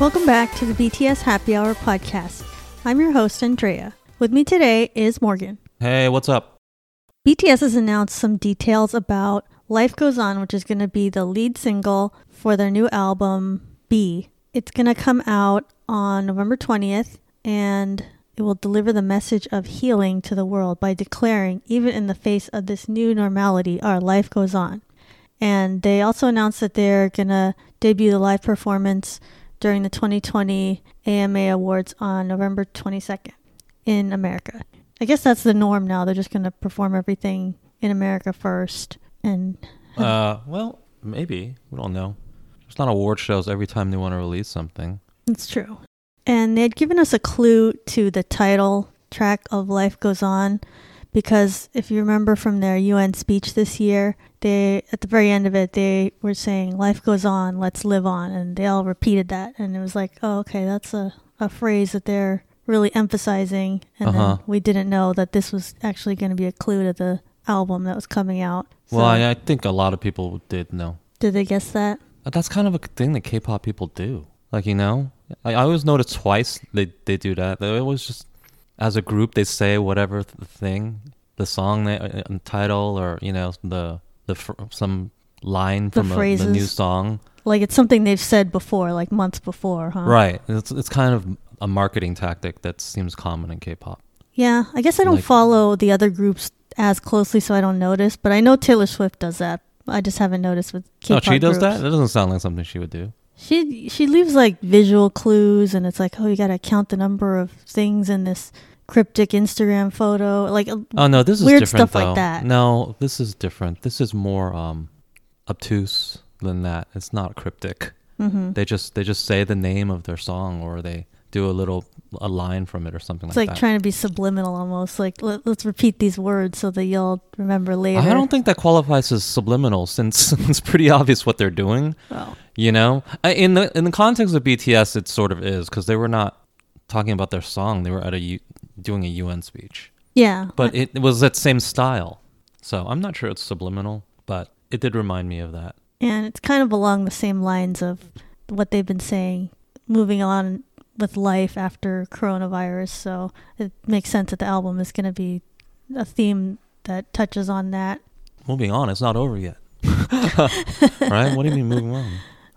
Welcome back to the BTS Happy Hour podcast. I'm your host, Andrea. With me today is Morgan. Hey, what's up? BTS has announced some details about Life Goes On, which is going to be the lead single for their new album, BE. It's going to come out on November 20th and it will deliver the message of healing to the world by declaring, even in the face of this new normality, our life goes on. And they also announced that they're going to debut the live performance during the 2020 AMA Awards on November 22nd in America. I guess that's the norm now. They're just going to perform everything in America first. And Uh, well, maybe we don't know. There's not award shows every time they want to release something. it's true. And they had given us a clue to the title track of Life Goes On because if you remember from their UN speech this year, they at the very end of it they were saying life goes on, let's live on and they all repeated that and it was like, "Oh, okay, that's a a phrase that they're really emphasizing and Uh-huh. then we didn't know that this was actually going to be a clue to the album that was coming out. Well, I, I think a lot of people did know. did they guess that? That's kind of a thing that K-pop people do. Like you know, I, I always notice Twice they they do that. They always just as a group they say whatever the thing, the song they, uh, uh, title or you know the the fr- some line The from a, the new song. Like it's something they've said before, like months before, huh? Right. It's it's kind of a marketing tactic that seems common in K-pop. Yeah, I guess I don't Like- follow the other groups as closely, so I don't notice. But I know Taylor Swift does that. I just haven't noticed with K-pop oh, she does groups. that. That doesn't sound like something she would do. She she leaves like visual clues, and it's like, oh, you gotta count the number of things in this cryptic Instagram photo. Like, Oh no, this is Weird different stuff like though. that. No, this is different. This is more um obtuse than that. It's not cryptic. mhm. They just they just say the name of their song or they do a little a line from it or something it's like, like that. It's like trying to be subliminal almost. Like, let, let's repeat these words so that you'll remember later. I don't think that qualifies as subliminal since it's pretty obvious what they're doing. Oh. You know, in the in the context of BTS, it sort of is because they were not talking about their song; they were at a U, doing a UN speech. Yeah, But it, it was that same style, so I'm not sure it's subliminal, but it did remind me of that. And it's kind of along the same lines of what they've been saying, moving on with life after coronavirus. So it makes sense that the album is going to be a theme that touches on that. Moving on, it's not over yet, right? What do you mean moving on?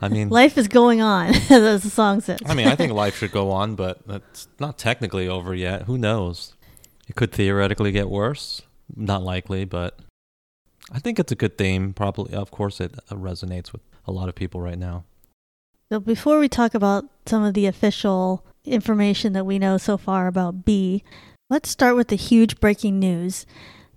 I mean, Life is going on, as the song says. I mean, I think life should go on, but it's not technically over yet. Who knows? It could theoretically get worse. Not likely, but I think it's a good theme. Probably, of course, it resonates with a lot of people right now. So before we talk about some of the official information that we know so far about BE, let's start with the huge breaking news.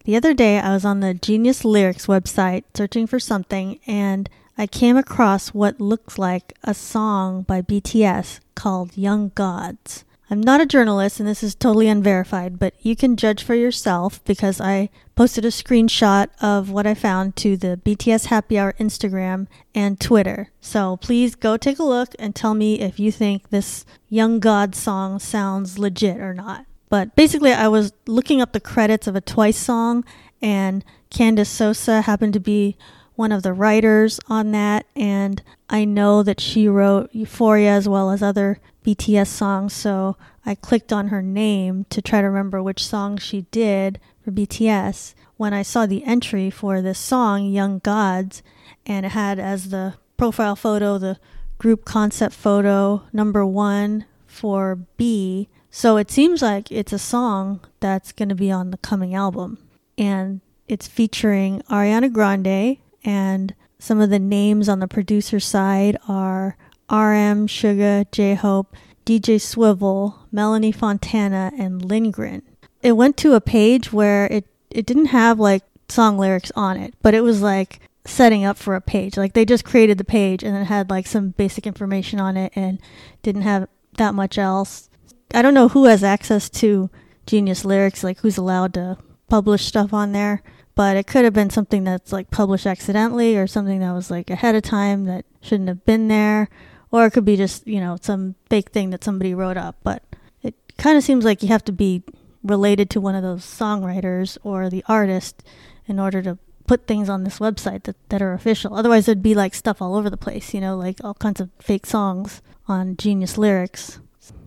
The other day, I was on the Genius Lyrics website searching for something, and I came across what looks like a song by BTS called Young Gods. I'm not a journalist, and this is totally unverified, but you can judge for yourself because I posted a screenshot of what I found to the BTS Happy Hour Instagram and Twitter. So please go take a look and tell me if you think this Young God song sounds legit or not. But basically, I was looking up the credits of a Twice song, and Candace Sosa happened to be one of the writers on that, and I know that she wrote Euphoria as well as other BTS songs, so I clicked on her name to try to remember which song she did for BTS. When I saw the entry for this song, Young Gods, and it had as the profile photo the group concept photo number one for BE. So it seems like it's a song that's going to be on the coming album. And it's featuring Ariana Grande, and some of the names on the producer side are RM, Suga, J Hope, DJ Swivel, Melanie Fontana, and Lindgren. It went to a page where it, it didn't have like song lyrics on it, but it was like setting up for a page. Like they just created the page and it had like some basic information on it and didn't have that much else. I don't know who has access to Genius Lyrics, like who's allowed to publish stuff on there, but it could have been something that's like published accidentally or something that was like ahead of time that shouldn't have been there, or it could be just, you know, some fake thing that somebody wrote up. But it kind of seems like you have to be related to one of those songwriters or the artist in order to put things on this website that, that are official. Otherwise, there'd be like stuff all over the place, you know, like all kinds of fake songs on Genius Lyrics.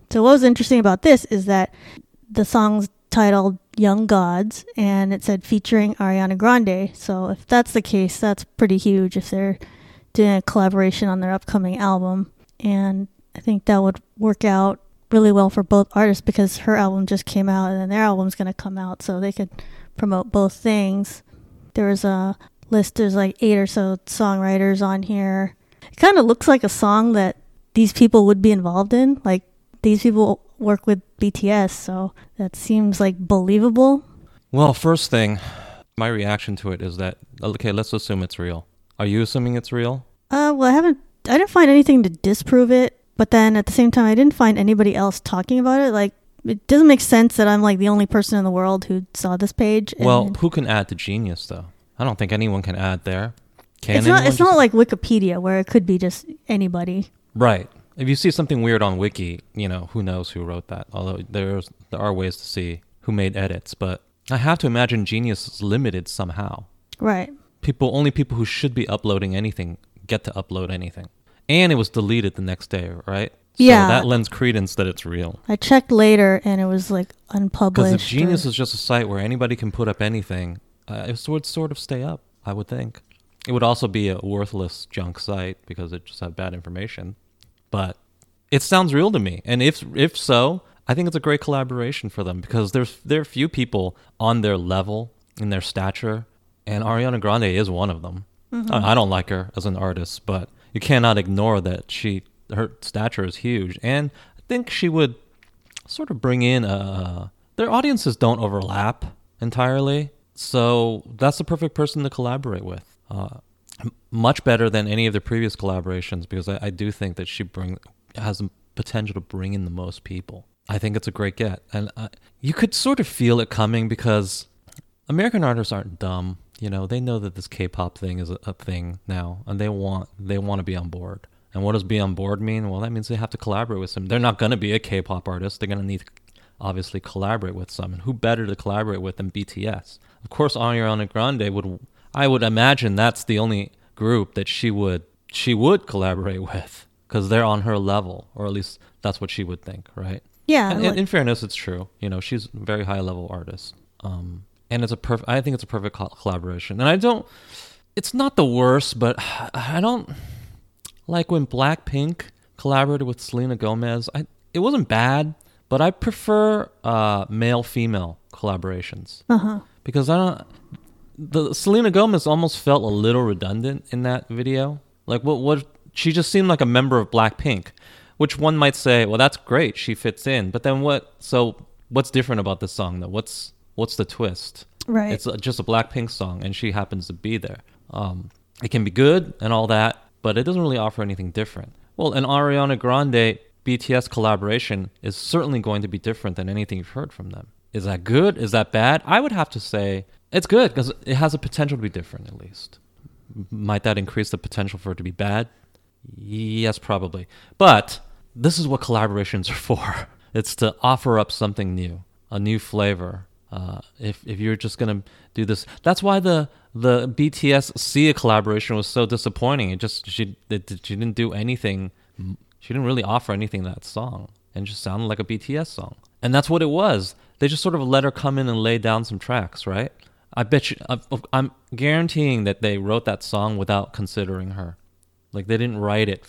So what was interesting about this is that the song's titled Young Gods and it said featuring Ariana Grande. So if that's the case, that's pretty huge if they're doing a collaboration on their upcoming album. And I think that would work out really well for both artists because her album just came out and then their album's going to come out so they could promote both things. There was a list, there's like eight or so songwriters on here. It kind of looks like a song that these people would be involved in. Like these people work with BTS, so that seems like believable. Well, first thing, my reaction to it is that okay, let's assume it's real. Are you assuming it's real? Uh, well, I haven't. I didn't find anything to disprove it, but then at the same time, I didn't find anybody else talking about it. Like, it doesn't make sense that I'm like the only person in the world who saw this page. Well, who can add to Genius though? I don't think anyone can add there. Can it's not. It's not like Wikipedia where it could be just anybody. Right. If you see something weird on Wiki, you know, who knows who wrote that. Although there's there are ways to see who made edits, but I have to imagine Genius is limited somehow. Right. People only people who should be uploading anything get to upload anything. And it was deleted the next day, right? So Yeah. that lends credence that it's real. I checked later and it was like Because unpublished. if Genius or- is just a site where anybody can put up anything, uh, it would sort of stay up, I would think. It would also be a worthless junk site because it just had bad information. But it sounds real to me. And if if so, I think it's a great collaboration for them because there's there are few people on their level in their stature, and Ariana Grande is one of them. I, I don't like her as an artist, but you cannot ignore that she her stature is huge, and I think she would sort of bring in uh their audiences don't overlap entirely. So that's the perfect person to collaborate with uh much better than any of the previous collaborations because I, I do think that she bring has the potential to bring in the most people. I think it's a great get. And uh, you could sort of feel it coming because american artists aren't dumb you know they know that this k-pop thing is a, a thing now and they want they want to be on board and what does be on board mean? Well, that means they have to collaborate with some. They're not going to be a K-pop artist. They're going to need to obviously collaborate with some. And who better to collaborate with than BTS? Of course, Ariana Grande would. I would imagine that's the only group that she would she would collaborate with because they're on her level, or at least that's what she would think, right? yeah. And, like- in fairness, it's true. You know, she's a very high level artist. Um, and it's a perfect. I think it's a perfect co- collaboration. And I don't. It's not the worst, but I don't like when Blackpink collaborated with Selena Gomez. I it wasn't bad, but I prefer uh, male female collaborations uh-huh. because I don't. The Selena Gomez almost felt a little redundant in that video. Like what? What? She just seemed like a member of Blackpink, which one might say, well, that's great. She fits in. But then what? So what's different about this song though? What's what's the twist? Right. It's just a Blackpink song, and she happens to be there. Um, it can be good and all that, but it doesn't really offer anything different. Well, an Ariana Grande BTS collaboration is certainly going to be different than anything you've heard from them. Is that good? Is that bad? I would have to say it's good because it has a potential to be different at least. Might that increase the potential for it to be bad? Yes, probably. But this is what collaborations are for. It's to offer up something new, a new flavor. Uh, if if you're just gonna do this, that's why the the BTS Sia collaboration was so disappointing. It just she it, she didn't do anything. She didn't really offer anything that song, and just sounded like a BTS song. And that's what it was. They just sort of let her come in and lay down some tracks, right? I bet you. I- I'm guaranteeing that they wrote that song without considering her. Like they didn't write it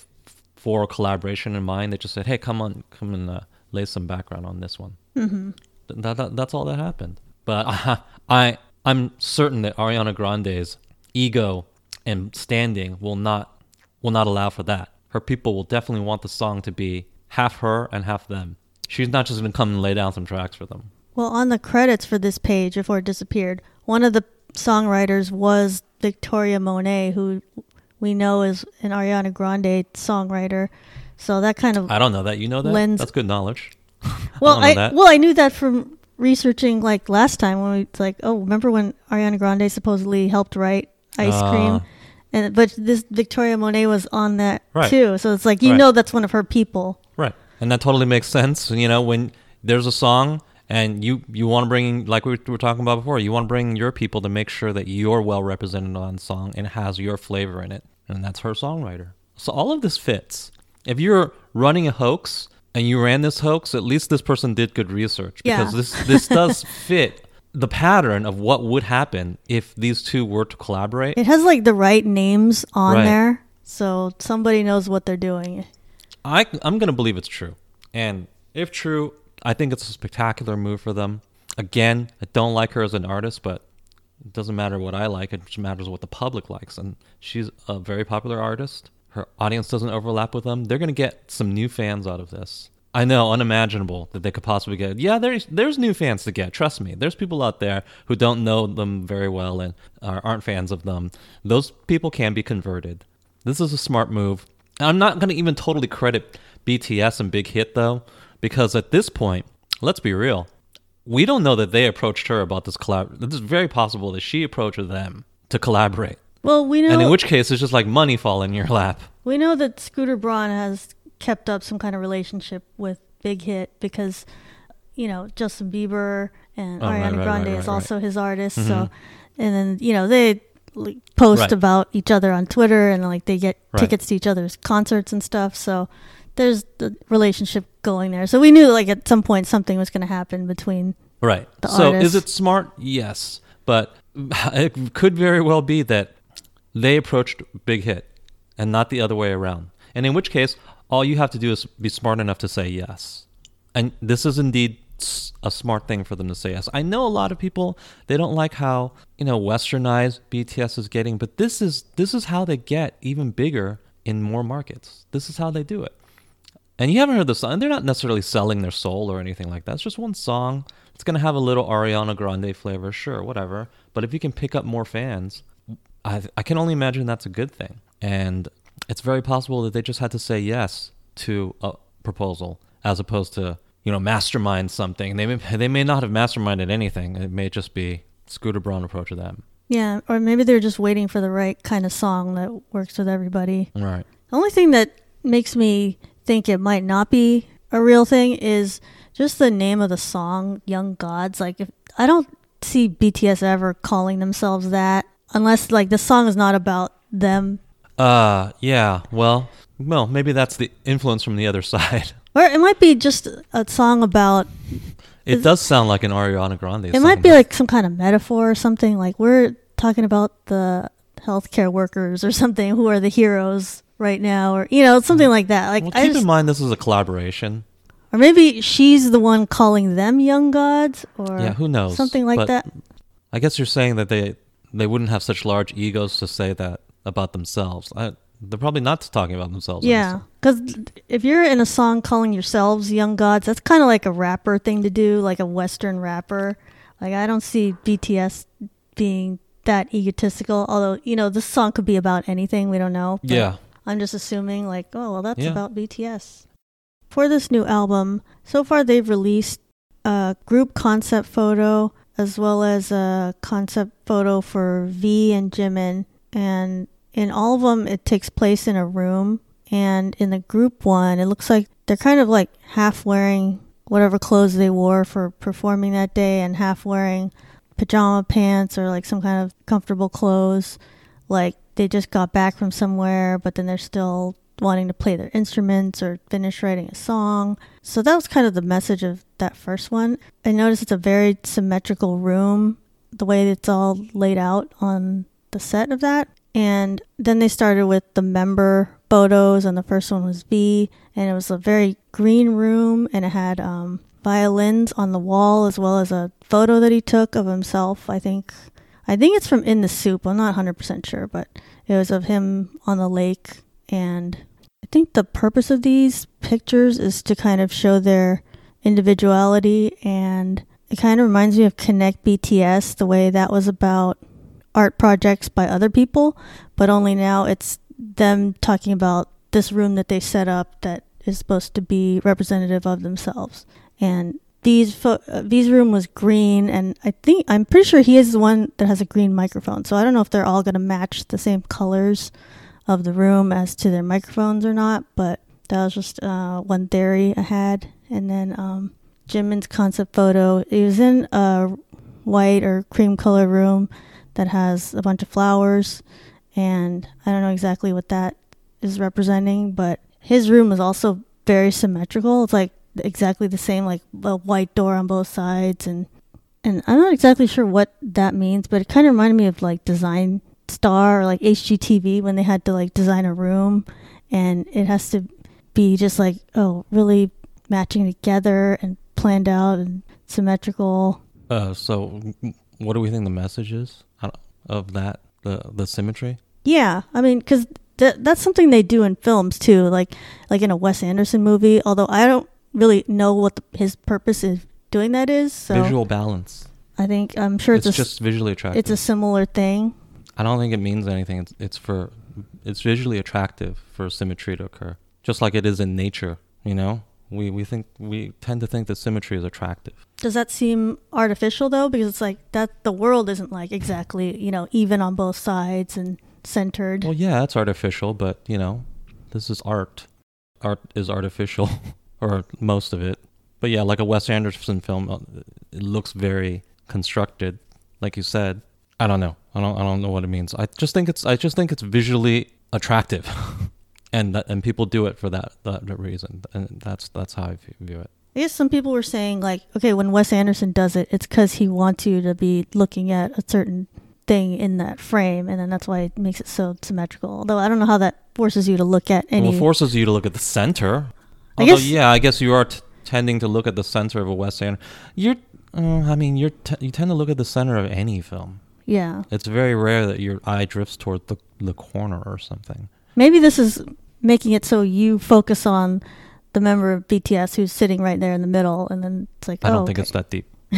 for a collaboration in mind. They just said, "Hey, come on, come and uh, lay some background on this one." mm-hmm. Th- That, that, that's all that happened. But I, I I'm certain that Ariana Grande's ego and standing will not will not allow for that. Her people will definitely want the song to be half her and half them. She's not just going to come and lay down some tracks for them. Well, on the credits for this page, before it disappeared, one of the songwriters was Victoria Monet, who we know is an Ariana Grande songwriter. So that kind of I don't know that. You know that? Lens- That's good knowledge. well, don't I, well, I knew that from researching like last time when we it's like, oh, remember when Ariana Grande supposedly helped write Ice Ah. Cream, and but this Victoria Monet was on that Right. too. So it's like you Right. know that's one of her people. Right. And that totally makes sense. You know, when there's a song and you, you want to bring, like we were talking about before, you want to bring your people to make sure that you're well represented on song and has your flavor in it. And that's her songwriter. So all of this fits. If you're running a hoax and you ran this hoax, at least this person did good research because Yeah. this this does fit the pattern of what would happen if these two were to collaborate. It has like the right names on Right. there, so somebody knows what they're doing. I I'm gonna believe it's true, and if true, I think it's a spectacular move for them. Again, I don't like her as an artist, but it doesn't matter what I like. It just matters what the public likes, and she's a very popular artist. Her audience doesn't overlap with them. They're gonna get some new fans out of this. I know, unimaginable that they could possibly get. Yeah, there's there's new fans to get. Trust me. There's people out there who don't know them very well and are, aren't fans of them. Those people can be converted. This is a smart move. I'm not going to even totally credit BTS and Big Hit though, because at this point, let's be real, we don't know that they approached her about this collab. It's very possible that she approached them to collaborate, Well, we know and in which case, it's just like money fall in your lap. we know that Scooter Braun has kept up some kind of relationship with Big Hit because you know Justin Bieber and Oh, Ariana right, Grande right, is right, also his artist. Mhm. So, and then you know they like, post about each other on Twitter and like they get tickets to each other's concerts and stuff. So there's the relationship going there. So we knew like at some point something was going to happen between. Right. So artist. is it smart? Yes, but it could very well be that they approached Big Hit and not the other way around. And in which case, all you have to do is be smart enough to say yes. And this is indeed a smart thing for them to say yes. I know a lot of people they don't like how, you know, westernized BTS is getting, but this is this is how they get even bigger in more markets. This is how they do it. And you haven't heard the song. They're not necessarily selling their soul or anything like that. It's just one song. It's going to have a little Ariana Grande flavor, sure, whatever. But if you can pick up more fans, I, I can only imagine that's a good thing. And it's very possible that they just had to say yes to a proposal as opposed to, you know, mastermind something. They may, they may not have masterminded anything. It may just be Scooter Braun approach to them. Yeah, or maybe they're just waiting for the right kind of song that works with everybody. Right. The only thing that makes me think it might not be a real thing is just the name of the song, Young Gods. Like, if I don't see BTS ever calling themselves that unless, like, the song is not about them. Uh, yeah. Well, well, maybe that's the influence from the other side. Or it might be just a song about, It does sound like an Ariana Grande. it might be like some kind of metaphor or something. Like, we're talking about the healthcare workers or something who are the heroes right now, or, you know, something like that. Like, Well, I keep just, in mind this is a collaboration. or maybe she's the one calling them young gods, or yeah, who knows? something like But that. I guess you're saying that they they wouldn't have such large egos to say that about themselves. I, they're probably not talking about themselves. Yeah, because if you're in a song calling yourselves young gods, that's kind of like a rapper thing to do, like a Western rapper. Like I don't see BTS being that egotistical. Although you know this song could be about anything, we don't know. Yeah. I'm just assuming like, oh well, that's Yeah. about BTS. For this new album, so far they've released a group concept photo as well as a concept photo for V and Jimin, and in all of them it takes place in a room. And in the group one, it looks like they're kind of like half wearing whatever clothes they wore for performing that day, and half wearing pajama pants or like some kind of comfortable clothes like they just got back from somewhere, but then they're still wanting to play their instruments or finish writing a song. So that was kind of the message of that first one. I noticed it's a very symmetrical room, the way it's all laid out on the set of that. And then they started with the member photos, and the first one was V, and it was a very green room, and it had um, violins on the wall as well as a photo that he took of himself. I think I think it's from In the Soop. I'm not 100% sure, but it was of him on the lake. And I think the purpose of these pictures is to kind of show their individuality. And it kind of reminds me of Connect BTS, the way that was about art projects by other people, but only now it's them talking about this room that they set up that is supposed to be representative of themselves. And these fo- uh, V's room was green, and I think I'm pretty sure he is the one that has a green microphone. So I don't know if they're all going to match the same colors of the room as to their microphones or not. But that was just uh, one theory I had. And then um, Jimin's concept photo. He was in a white or cream color room that has a bunch of flowers, and I don't know exactly what that is representing, but his room was also very symmetrical. It's like exactly the same, like a white door on both sides, and and I'm not exactly sure what that means, but it kind of reminded me of like Design Star or like HGTV when they had to like design a room, and it has to be just like oh really matching together and planned out and symmetrical. Uh, so what do we think the message is of that? The the symmetry. Yeah, I mean, because th- that's something they do in films too, like like in a Wes Anderson movie. Although I don't really know what the, his purpose is doing that is. So Visual balance. I think I'm sure It's, it's, a, just visually attractive. it's a similar thing. I don't think it means anything. It's, it's for it's visually attractive for symmetry to occur, just like it is in nature. You know, we we think we tend to think that symmetry is attractive. Does that seem artificial though? Because it's like that the world isn't like exactly you know even on both sides and centered. Well, yeah, it's artificial, but you know, this is art. Art is artificial, or most of it. But yeah, like a Wes Anderson film, uh, it looks very constructed, like you said. I don't know. I don't. I don't know what it means. I just think it's. I just think it's visually attractive, and and people do it for that that reason, and that's that's how I view it. I guess some people were saying like, okay, when Wes Anderson does it, it's because he wants you to be looking at a certain thing in that frame, and then that's why it makes it so symmetrical. Although I don't know how that forces you to look at any. Well, it forces you to look at the center. I Although, guess- yeah, I guess you are t- tending to look at the center of a Wes Anderson. You're, uh, I mean, you're t- you tend to look at the center of any film. Yeah, It's very rare that your eye drifts toward the the corner or something. maybe this is making it so you focus on the member of BTS who's sitting right there in the middle, and then it's like, I don't oh, think okay. it's that deep.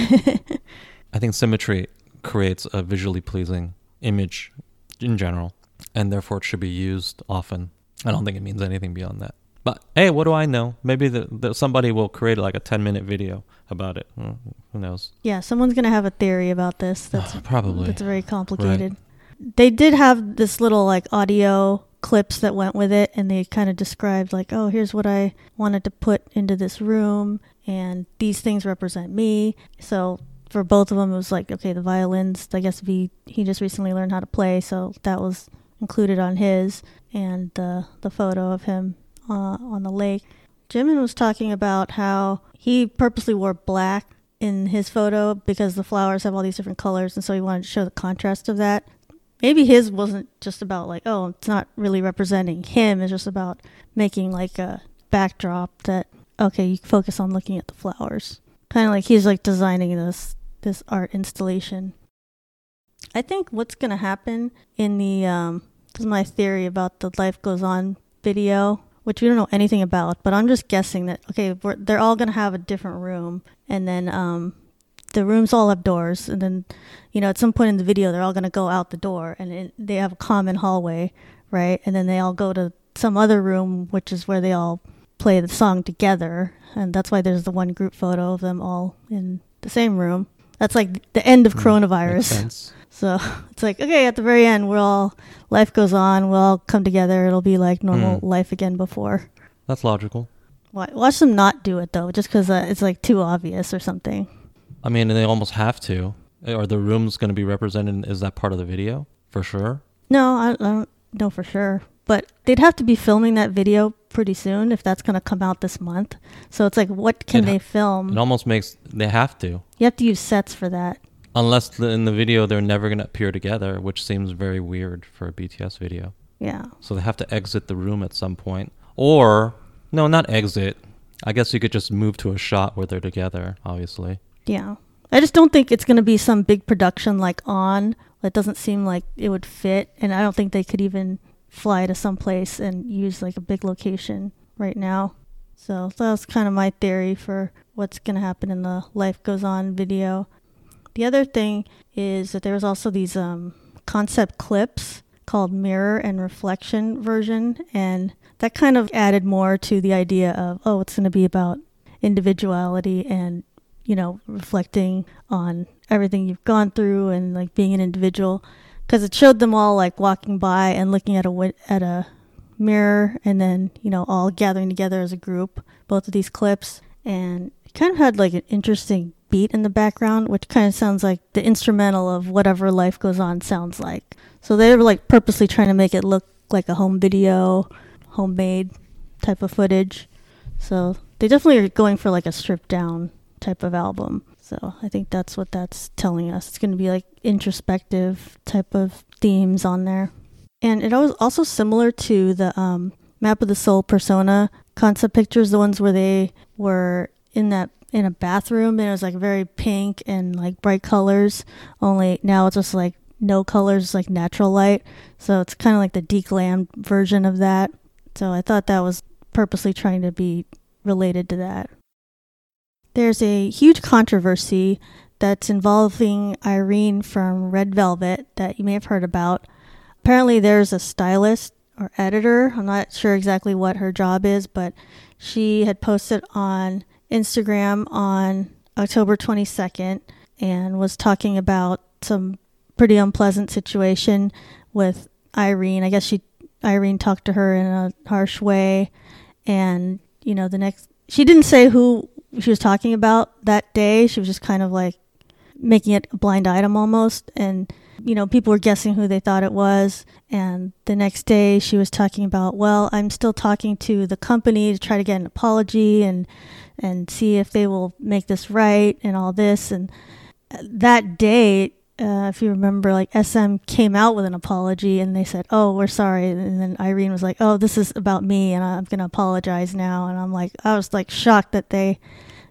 I think symmetry creates a visually pleasing image in general, and therefore it should be used often. I don't think it means anything beyond that. But hey, what do I know? Maybe the, the, somebody will create like a ten minute video about it. Who knows? yeah, someone's gonna have a theory about this. That's Probably. That's very complicated. They did have this little like audio clips that went with it, and they kind of described like, oh, here's what I wanted to put into this room, and these things represent me. So for both of them, it was like, okay, the violins. I guess V he just recently learned how to play, so that was included on his, and the the photo of him uh, on the lake. Jimin was talking about how he purposely wore black in his photo because the flowers have all these different colors, and so he wanted to show the contrast of that. Maybe his wasn't just about like, oh, it's not really representing him. It's just about making like a backdrop that okay, you focus on looking at the flowers. Kind of like he's like designing this this art installation. I think what's gonna happen in the um, this is my theory about the life goes on video, which we don't know anything about, but I'm just guessing that okay, they're all gonna have a different room, and then um, the rooms all have doors, and then you know at some point in the video they're all gonna go out the door, and it, they have a common hallway, right? And then they all go to some other room, which is where they all play the song together, and that's why there's the one group photo of them all in the same room. That's like the end of Makes coronavirus. So it's like, okay, at the very end, we're all, life goes on, we'll all come together, it'll be like normal Mm. life again before. That's logical. Watch them not do it though, just because uh, it's like too obvious or something. I mean, they almost have to. Are the rooms going to be represented? Is that part of the video for sure? No, I, I don't know for sure. But they'd have to be filming that video pretty soon if that's going to come out this month. So it's like, what can It they film? It almost makes they have to, You have to use sets for that. unless in the video they're never going to appear together, which seems very weird for a BTS video. Yeah. So they have to exit the room at some point, or no, not exit. I guess you could just move to a shot where they're together. Obviously, Yeah. I just don't think it's going to be some big production like on. It doesn't seem like it would fit. And I don't think they could even fly to some place and use like a big location right now. So that was kind of my theory for what's going to happen in the Life Goes On video. The other thing is that there was also these um, concept clips called mirror and reflection version. And that kind of added more to the idea of, oh, it's going to be about individuality and you know, reflecting on everything you've gone through and like being an individual. Because it showed them all like walking by and looking at a at a mirror, and then you know all gathering together as a group. Both of these clips, and it kind of had like an interesting beat in the background, which kind of sounds like the instrumental of whatever life goes on sounds like. So they were like purposely trying to make it look like a home video, homemade type of footage. So they definitely are going for like a stripped down type of album. So I think that's what that's telling us. It's going to be like introspective type of themes on there. And it was also similar to the um, Map of the Soul persona concept pictures, the ones where they were in that in a bathroom and it was like very pink and like bright colors. Only now it's just like no colors, like natural light. So it's kind of like the declam version of that. So I thought that was purposely trying to be related to that. There's a huge controversy that's involving Irene from Red Velvet that you may have heard about. Apparently, there's a stylist or editor. I'm not sure exactly what her job is, but she had posted on Instagram on October 22nd and was talking about some pretty unpleasant situation with Irene. I guess she Irene talked to her in a harsh way and you know the next she didn't say who she was talking about that day. She was just kind of like making it a blind item almost and you know people were guessing who they thought it was and the next day she was talking about well i'm still talking to the company to try to get an apology and and see if they will make this right and all this and uh, that day uh, if you remember, like SM came out with an apology and they said, "Oh, we're sorry," and then Irene was like, "Oh, this is about me, and I'm gonna apologize now." And I'm like, I was like shocked that they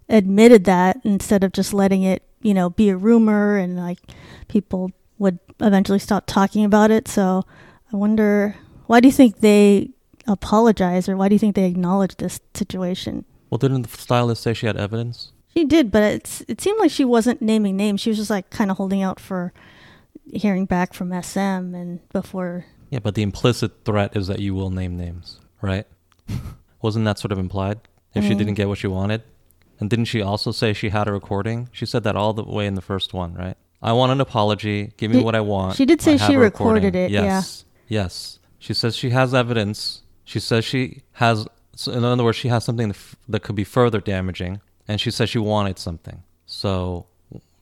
admitted that instead of just letting it, you know, be a rumor and like people would eventually stop talking about it. So I wonder, why do you think they apologize, or why do you think they acknowledge this situation? Well, didn't the stylist say she had evidence? She did, but it's it seemed like she wasn't naming names. She was just like kind of holding out for hearing back from SM and before. Yeah, but the implicit threat is that you will name names, right? Wasn't that sort of implied? If she mean- didn't get what she wanted, and didn't she also say she had a recording? She said that all the way in the first one, right? I want an apology. Give me Did- what I want. she did say she recorded recording." it, yeah. Yes. Yes. She says she has evidence. She says she has. So in other words, she has something that, f- that could be further damaging, and she says she wanted something. So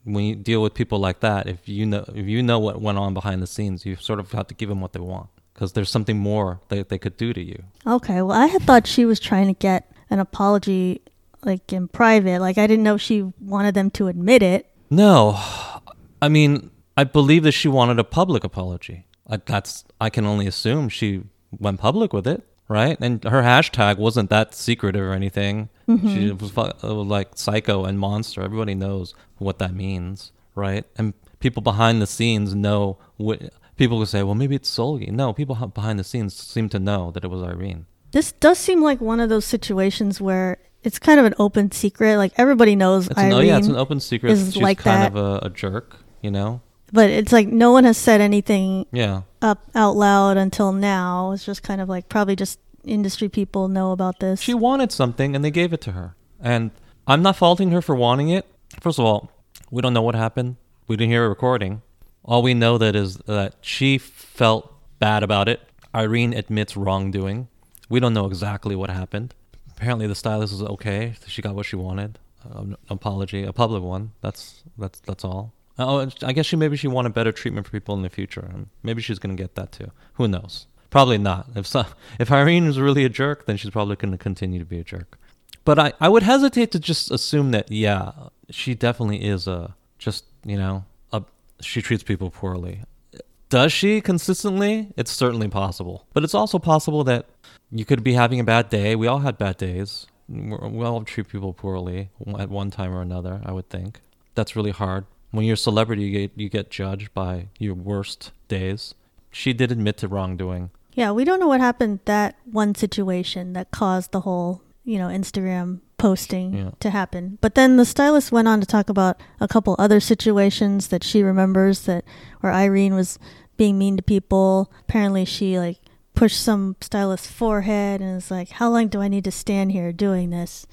when you deal with people like that, if you know if you know what went on behind the scenes, you sort of have to give them what they want because there's something more that they could do to you. Okay, well, I had thought she was trying to get an apology like in private. Like I didn't know she wanted them to admit it. No, I mean I believe that she wanted a public apology. I, that's I can only assume she went public with it, right? And her hashtag wasn't that secretive or anything. She was fu- uh, like psycho and monster. Everybody knows what that means, right? And people behind the scenes know. What, people would say, "Well, maybe it's Seulgi." No, people behind the scenes seem to know that it was Irene. This does seem like one of those situations where it's kind of an open secret. Like everybody knows It's an, Irene, oh yeah, it's an open secret. is She's like kind that. of a, a jerk, you know. but it's like no one has said anything Yeah, up out loud until now. It's just kind of like probably just industry people know about this. She wanted something and they gave it to her. And I'm not faulting her for wanting it. First of all, we don't know what happened. We didn't hear a recording. All we know that is that she felt bad about it. Irene admits wrongdoing. We don't know exactly what happened. Apparently the stylist was okay. She got what she wanted. Uh, an apology, a public one. That's that's that's all. Oh, I guess she maybe she wanted better treatment for people in the future. Maybe she's gonna get that too. Who knows? Probably not. If so, if Irene is really a jerk, then she's probably gonna continue to be a jerk. But I, I would hesitate to just assume that yeah, she definitely is a just you know a she treats people poorly. Does she consistently? It's certainly possible. But it's also possible that you could be having a bad day. We all had bad days. We all treat people poorly at one time or another. I would think that's really hard. When you're a celebrity, you get you get judged by your worst days. She did admit to wrongdoing. yeah, we don't know what happened that one situation that caused the whole, you know, Instagram posting Yeah. to happen. But then the stylist went on to talk about a couple other situations that she remembers that where Irene was being mean to people. Apparently she like pushed some stylist's forehead and is like, How long do I need to stand here doing this?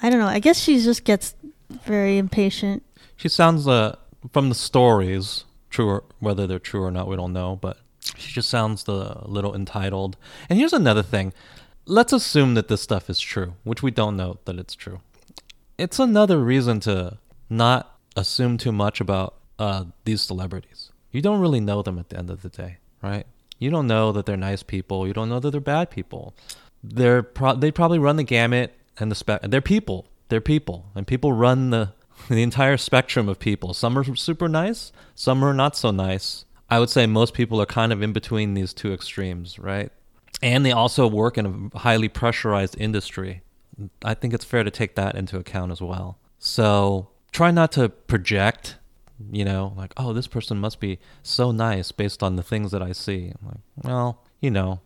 I don't know. I guess she just gets very impatient. She sounds uh from the stories, true or whether they're true or not, we don't know, but she just sounds a little entitled. And here's another thing. Let's assume that this stuff is true, which we don't know that it's true. It's another reason to not assume too much about uh, these celebrities. You don't really know them at the end of the day, right? You don't know that they're nice people. You don't know that they're bad people. they're pro- they probably run the gamut and the spec. They're people. They're people, and people run the the entire spectrum of people. Some are super nice, some are not so nice. I would say most people are kind of in between these two extremes, right? And they also work in a highly pressurized industry. I think it's fair to take that into account as well. So try not to project, you know, like, oh, this person must be so nice based on the things that I see. I'm like, well, you know,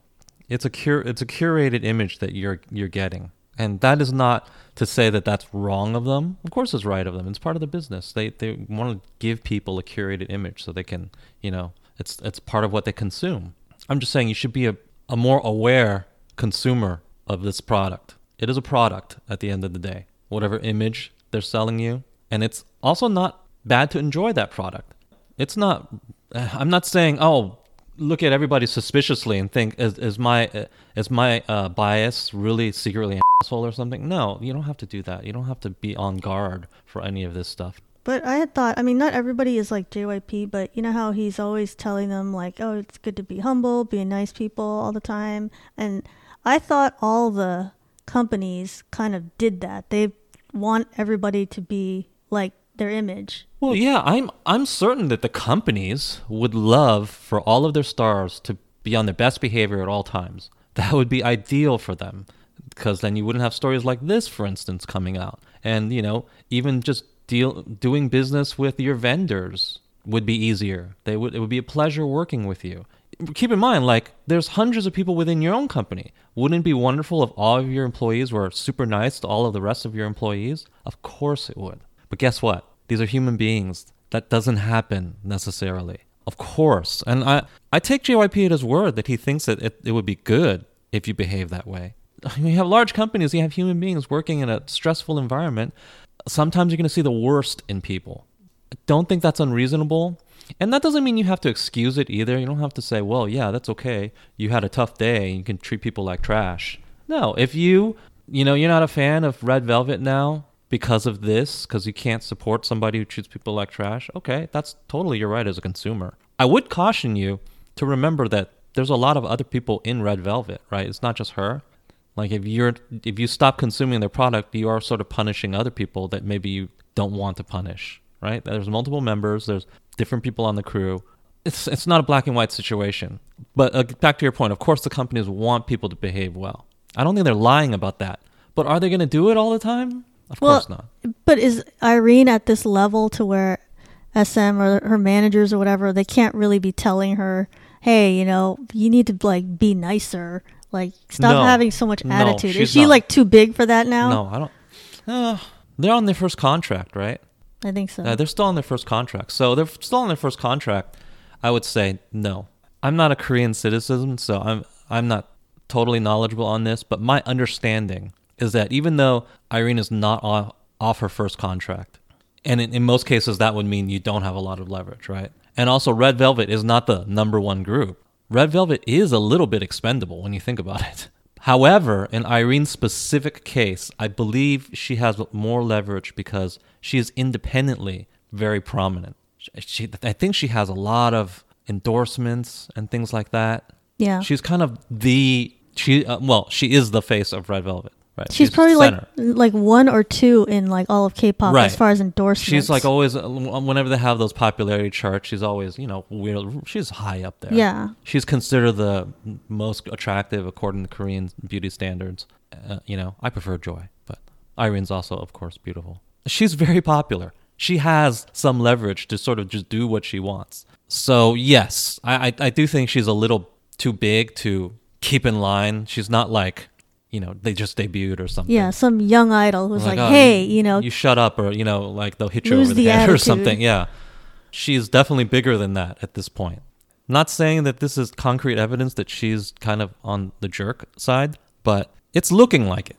it's a cur- it's a curated image that you're you're getting. And that is not to say that that's wrong of them. Of course, it's right of them. It's part of the business. They they want to give people a curated image so they can, you know, it's it's part of what they consume. I'm just saying you should be a, a more aware consumer of this product. It is a product at the end of the day. Whatever image they're selling you, and it's also not bad to enjoy that product. It's not. I'm not saying oh look at everybody suspiciously and think is, is my is my uh, bias really secretly an asshole or something? No, you don't have to do that. You don't have to be on guard for any of this stuff. But I had thought, I mean, not everybody is like JYP, but you know how he's always telling them, like, oh, it's good to be humble, be nice people all the time. And I thought all the companies kind of did that. They want everybody to be like their image. Well, yeah, I'm I'm certain that the companies would love for all of their stars to be on their best behavior at all times. That would be ideal for them because then you wouldn't have stories like this, for instance, coming out. And you know, even just deal doing business with your vendors would be easier. They would it would be a pleasure working with you. Keep in mind, like there's hundreds of people within your own company. Wouldn't it be wonderful if all of your employees were super nice to all of the rest of your employees? Of course it would. But guess what? These are human beings. That doesn't happen necessarily. Of course. And I, I take JYP at his word that he thinks that it, it would be good if you behave that way. You have large companies, you have human beings working in a stressful environment. Sometimes you're going to see the worst in people. Don't think that's unreasonable. And that doesn't mean you have to excuse it either. You don't have to say, well, yeah, that's okay. You had a tough day and you can treat people like trash. No, if you, you know, you're not a fan of Red Velvet now, because of this, because you can't support somebody who treats people like trash, okay, that's totally your right as a consumer. I would caution you to remember that there's a lot of other people in Red Velvet, right? It's not just her. Like if you're if you stop consuming their product, you are sort of punishing other people that maybe you don't want to punish, right? There's multiple members, there's different people on the crew. It's it's not a black and white situation. But uh, back to your point, of course the companies want people to behave well. I don't think they're lying about that. But are they going to do it all the time? Of well, course not. But is Irene at this level to where SM or her managers or whatever, they can't really be telling her, hey, you know, you need to like be nicer. Like stop No. having so much attitude. she's is she not. like too big for that now? No, I don't. Uh, they're on their first contract, right? I think so. Uh, they're still on their first contract. So they're still on their first contract. I would say no. I'm not a Korean citizen, so I'm I'm not totally knowledgeable on this, but my understanding is that even though Irene is not off, off her first contract, and in, in most cases that would mean you don't have a lot of leverage, right? And also Red Velvet is not the number one group. Red Velvet is a little bit expendable when you think about it. However, in Irene's specific case, I believe she has more leverage because she is independently very prominent. She, I think she has a lot of endorsements and things like that. yeah. She's kind of the she. Uh, well, she is the face of Red Velvet, right? She's, probably like like one or two in like all of K-pop Right. as far as endorsements. She's like always uh, whenever they have those popularity charts, she's always you know weird. She's high up there. Yeah. she's considered the most attractive according to Korean beauty standards. Uh, you know, I prefer Joy, but Irene's also of course beautiful. She's very popular. She has some leverage to sort of just do what she wants. So yes, I I, I do think she's a little too big to keep in line. She's not like. You know, they just debuted or something. yeah, some young idol who's like, oh, hey, you know, you shut up, or you know, like they'll hit you over the, the head or something. Yeah, she's definitely bigger than that at this point. Not saying that this is concrete evidence that she's kind of on the jerk side, but it's looking like it.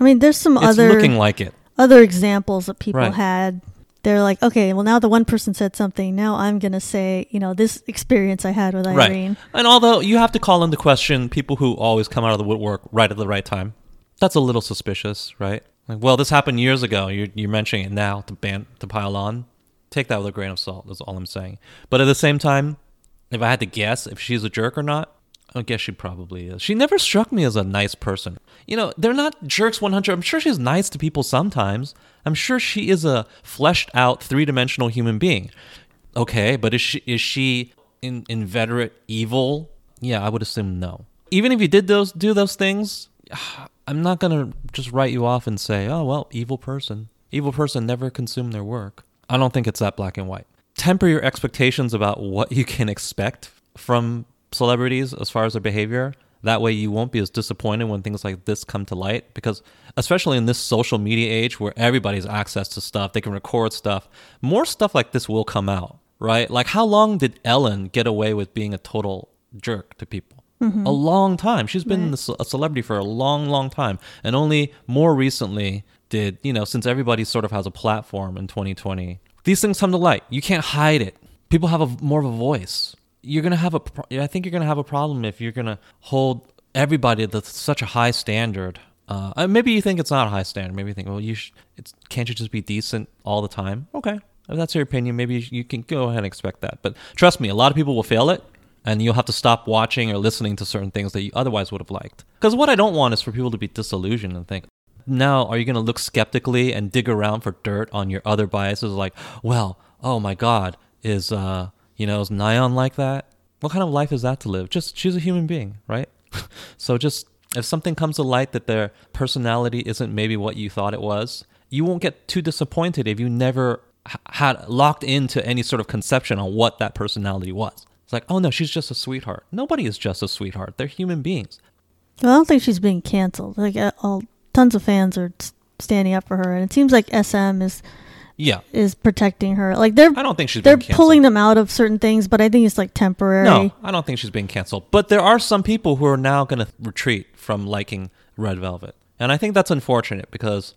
I mean, there's some It's other looking like it. other examples that people Right. had. They're like, okay, well now the one person said something. Now I'm gonna say, you know, this experience I had with Irene. Right. And although you have to call into question people who always come out of the woodwork right at the right time, that's a little suspicious, right? Like, well, this happened years ago. You're, you're mentioning it now to ban to pile on. Take that with a grain of salt. That's all I'm saying. But at the same time, if I had to guess if she's a jerk or not, I guess she probably is. She never struck me as a nice person. You know, they're not jerks 100. I'm sure she's nice to people sometimes. I'm sure she is a fleshed out three dimensional human being. Okay, but is she is she in, inveterate evil? Yeah, I would assume no. Even if you did those do those things, I'm not gonna just write you off and say, oh well, evil person. Evil person never consumed their work. I don't think it's that black and white. Temper your expectations about what you can expect from celebrities as far as their behavior. That way, you won't be as disappointed when things like this come to light. Because, especially in this social media age where everybody's access to stuff, they can record stuff, more stuff like this will come out, right? Like, how long did Ellen get away with being a total jerk to people? Mm-hmm. A long time. She's been Right. a celebrity for a long, long time. And only more recently did, you know, since everybody sort of has a platform in 2020, these things come to light. You can't hide it. People have a more of a voice. You're gonna have a. pro- I think you're gonna have a problem if you're gonna hold everybody to such a high standard. Uh, maybe you think it's not a high standard. Maybe you think, well, you sh- can't you just be decent all the time? Okay, if that's your opinion, maybe you- you can go ahead and expect that. But trust me, a lot of people will fail it, and you'll have to stop watching or listening to certain things that you otherwise would have liked. Because what I don't want is for people to be disillusioned and think, now are you going to look skeptically and dig around for dirt on your other biases like well oh my god is uh you know is Nayeon like that? What kind of life is that to live? Just she's a human being right? So just if something comes to light that their personality isn't maybe what you thought it was you won't get too disappointed if you never had locked into any sort of conception on what that personality was. It's like oh no she's just a sweetheart. Nobody is just a sweetheart. They're human beings. Well, I don't think she's being canceled. Like, uh, all tons of fans are standing up for her, and it seems like SM is yeah is protecting her. Like they're i don't think she's they're pulling them out of certain things, but I think it's like temporary. No, I don't think she's being canceled. But there are some people who are now going to retreat from liking Red Velvet. And I think that's unfortunate because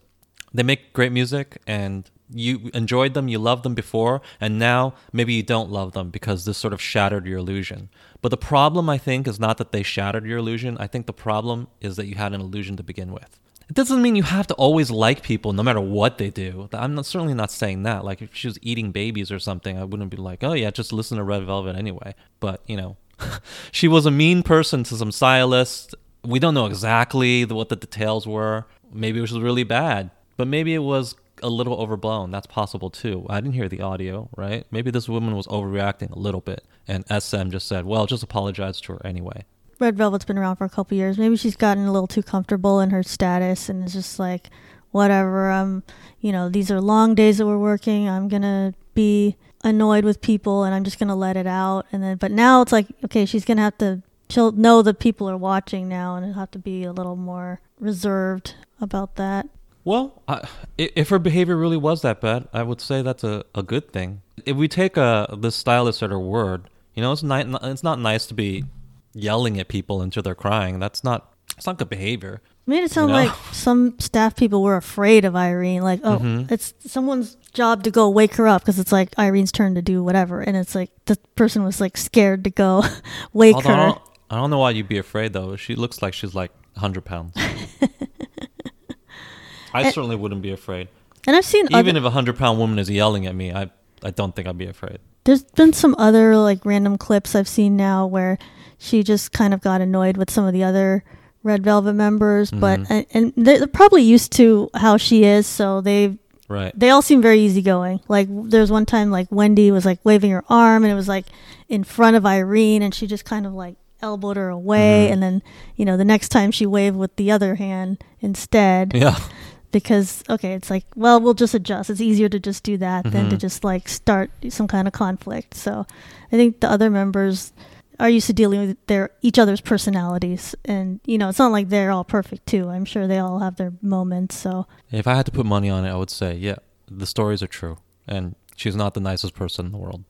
they make great music and you enjoyed them, you loved them before, and now maybe you don't love them because this sort of shattered your illusion. But the problem, I think, is not that they shattered your illusion. I think the problem is that you had an illusion to begin with. It doesn't mean you have to always like people no matter what they do. I'm not, certainly not saying that. Like if she was eating babies or something, I wouldn't be like, oh yeah, just listen to Red Velvet anyway. But you know, she was a mean person to some stylists. We don't know exactly what the details were. Maybe it was really bad, but maybe it was a little overblown. That's possible too. I didn't hear the audio, right? Maybe this woman was overreacting a little bit, and SM just said, "Well, just apologize to her anyway." Red Velvet's been around for a couple years. Maybe she's gotten a little too comfortable in her status and is just like, whatever. Um, you know, these are long days that we're working. I'm gonna be annoyed with people, and I'm just gonna let it out. And then, but now it's like, okay, she's gonna have to. She'll know that people are watching now, and have to be a little more reserved about that. Well, I, if her behavior really was that bad, I would say that's a, a good thing. If we take uh, the stylist at her word, you know, it's not it's not nice to be yelling at people until they're crying. That's not it's not good behavior. Made it sound know? like some staff people were afraid of Irene. Like, oh, Mhm. it's someone's job to go wake her up because it's like Irene's turn to do whatever, and it's like the person was like scared to go wake Although I her. don't, I don't know why you'd be afraid though. She looks like she's like 100 pounds. I And- certainly wouldn't be afraid. And I've seen Even other, if a 100 pound woman is yelling at me, I I don't think I'd be afraid. There's been some other like random clips I've seen now where she just kind of got annoyed with some of the other Red Velvet members, but Mhm. and, they're probably used to how she is, so they Right. they all seem very easygoing. Like there's one time like Wendy was like waving her arm and it was like in front of Irene and she just kind of like elbowed her away Mhm. and then you know the next time she waved with the other hand instead Yeah. Because okay it's like well we'll just adjust it's easier to just do that than to Mhm. just like start some kind of conflict so i think the other members are used to dealing with their each other's personalities and you know it's not like they're all perfect too i'm sure they all have their moments so If I had to put money on it, I would say, yeah, the stories are true, and she's not the nicest person in the world.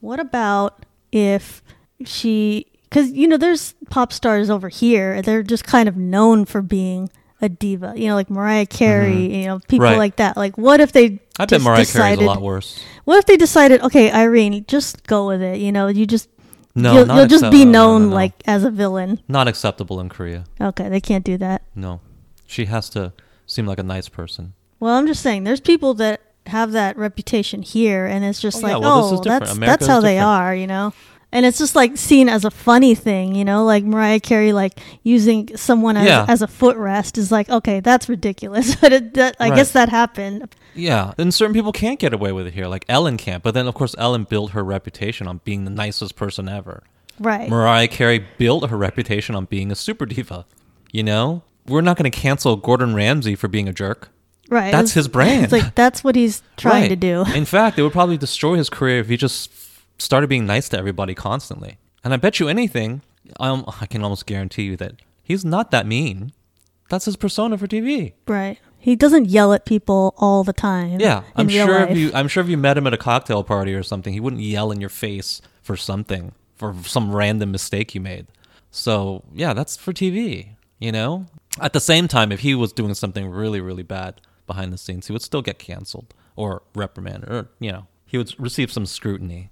What about if she, because you know, there's pop stars over here. They're just kind of known for being a diva. You know, like Mariah Carey. Mhm. You know, people Right. like that. Like, what if they? I bet Mariah Carey's a lot worse. What if they decided, okay, Irene, just go with it. You know, you just No, you'll, you'll just be no, no, known no, no. like as a villain. not acceptable in Korea. Okay, they can't do that. No, she has to seem like a nice person. Well, I'm just saying, there's people that have that reputation here, and it's just Oh, yeah, like, well, this oh, is that's America that's how they are, you know. And it's just like seen as a funny thing, you know, like Mariah Carey like using someone as, Yeah. as a footrest is like, okay, that's ridiculous. But it, that, I Right. guess that happened. Yeah, and certain people can't get away with it here, like Ellen can't. But then, of course, Ellen built her reputation on being the nicest person ever. Right. Mariah Carey built her reputation on being a super diva. You know, we're not going to cancel Gordon Ramsay for being a jerk. right. That's It's- his brand. It's like that's what he's trying Right. to do. In fact, it would probably destroy his career if he just started being nice to everybody constantly. And I bet you anything, um, I can almost guarantee you that he's not that mean. That's his persona for TV. Right. He doesn't yell at people all the time. Yeah, I'm sure life. if you I'm sure if you met him at a cocktail party or something, he wouldn't yell in your face for something for some random mistake you made. So yeah, that's for TV. You know. At the same time, if he was doing something really really bad behind the scenes, he would still get canceled or reprimanded, or you know, he would receive some scrutiny.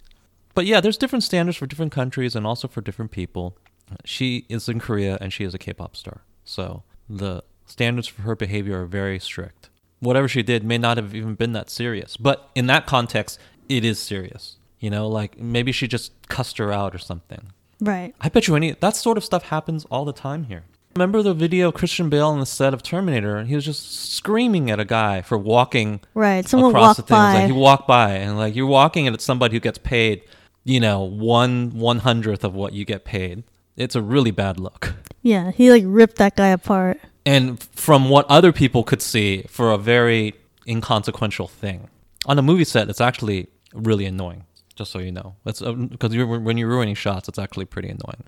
But yeah, there's different standards for different countries and also for different people. She is in Korea and she is a K-pop star, so the standards for her behavior are very strict. Whatever she did may not have even been that serious, but in that context, it is serious. You know, like maybe she just cussed her out or something. right. I bet you any that sort of stuff happens all the time here. Remember the video of Christian Bale on the set of Terminator, and he was just screaming at a guy for walking Right. Someone across walked the thing. By. Like you walk by, and like you're walking at somebody who gets paid, you know, one one hundredth of what you get paid. It's a really bad look. yeah. He like ripped that guy apart. And from what other people could see, for a very inconsequential thing on a movie set, it's actually really annoying. Just so you know, it's uh, because you're, when you're ruining shots, it's actually pretty annoying.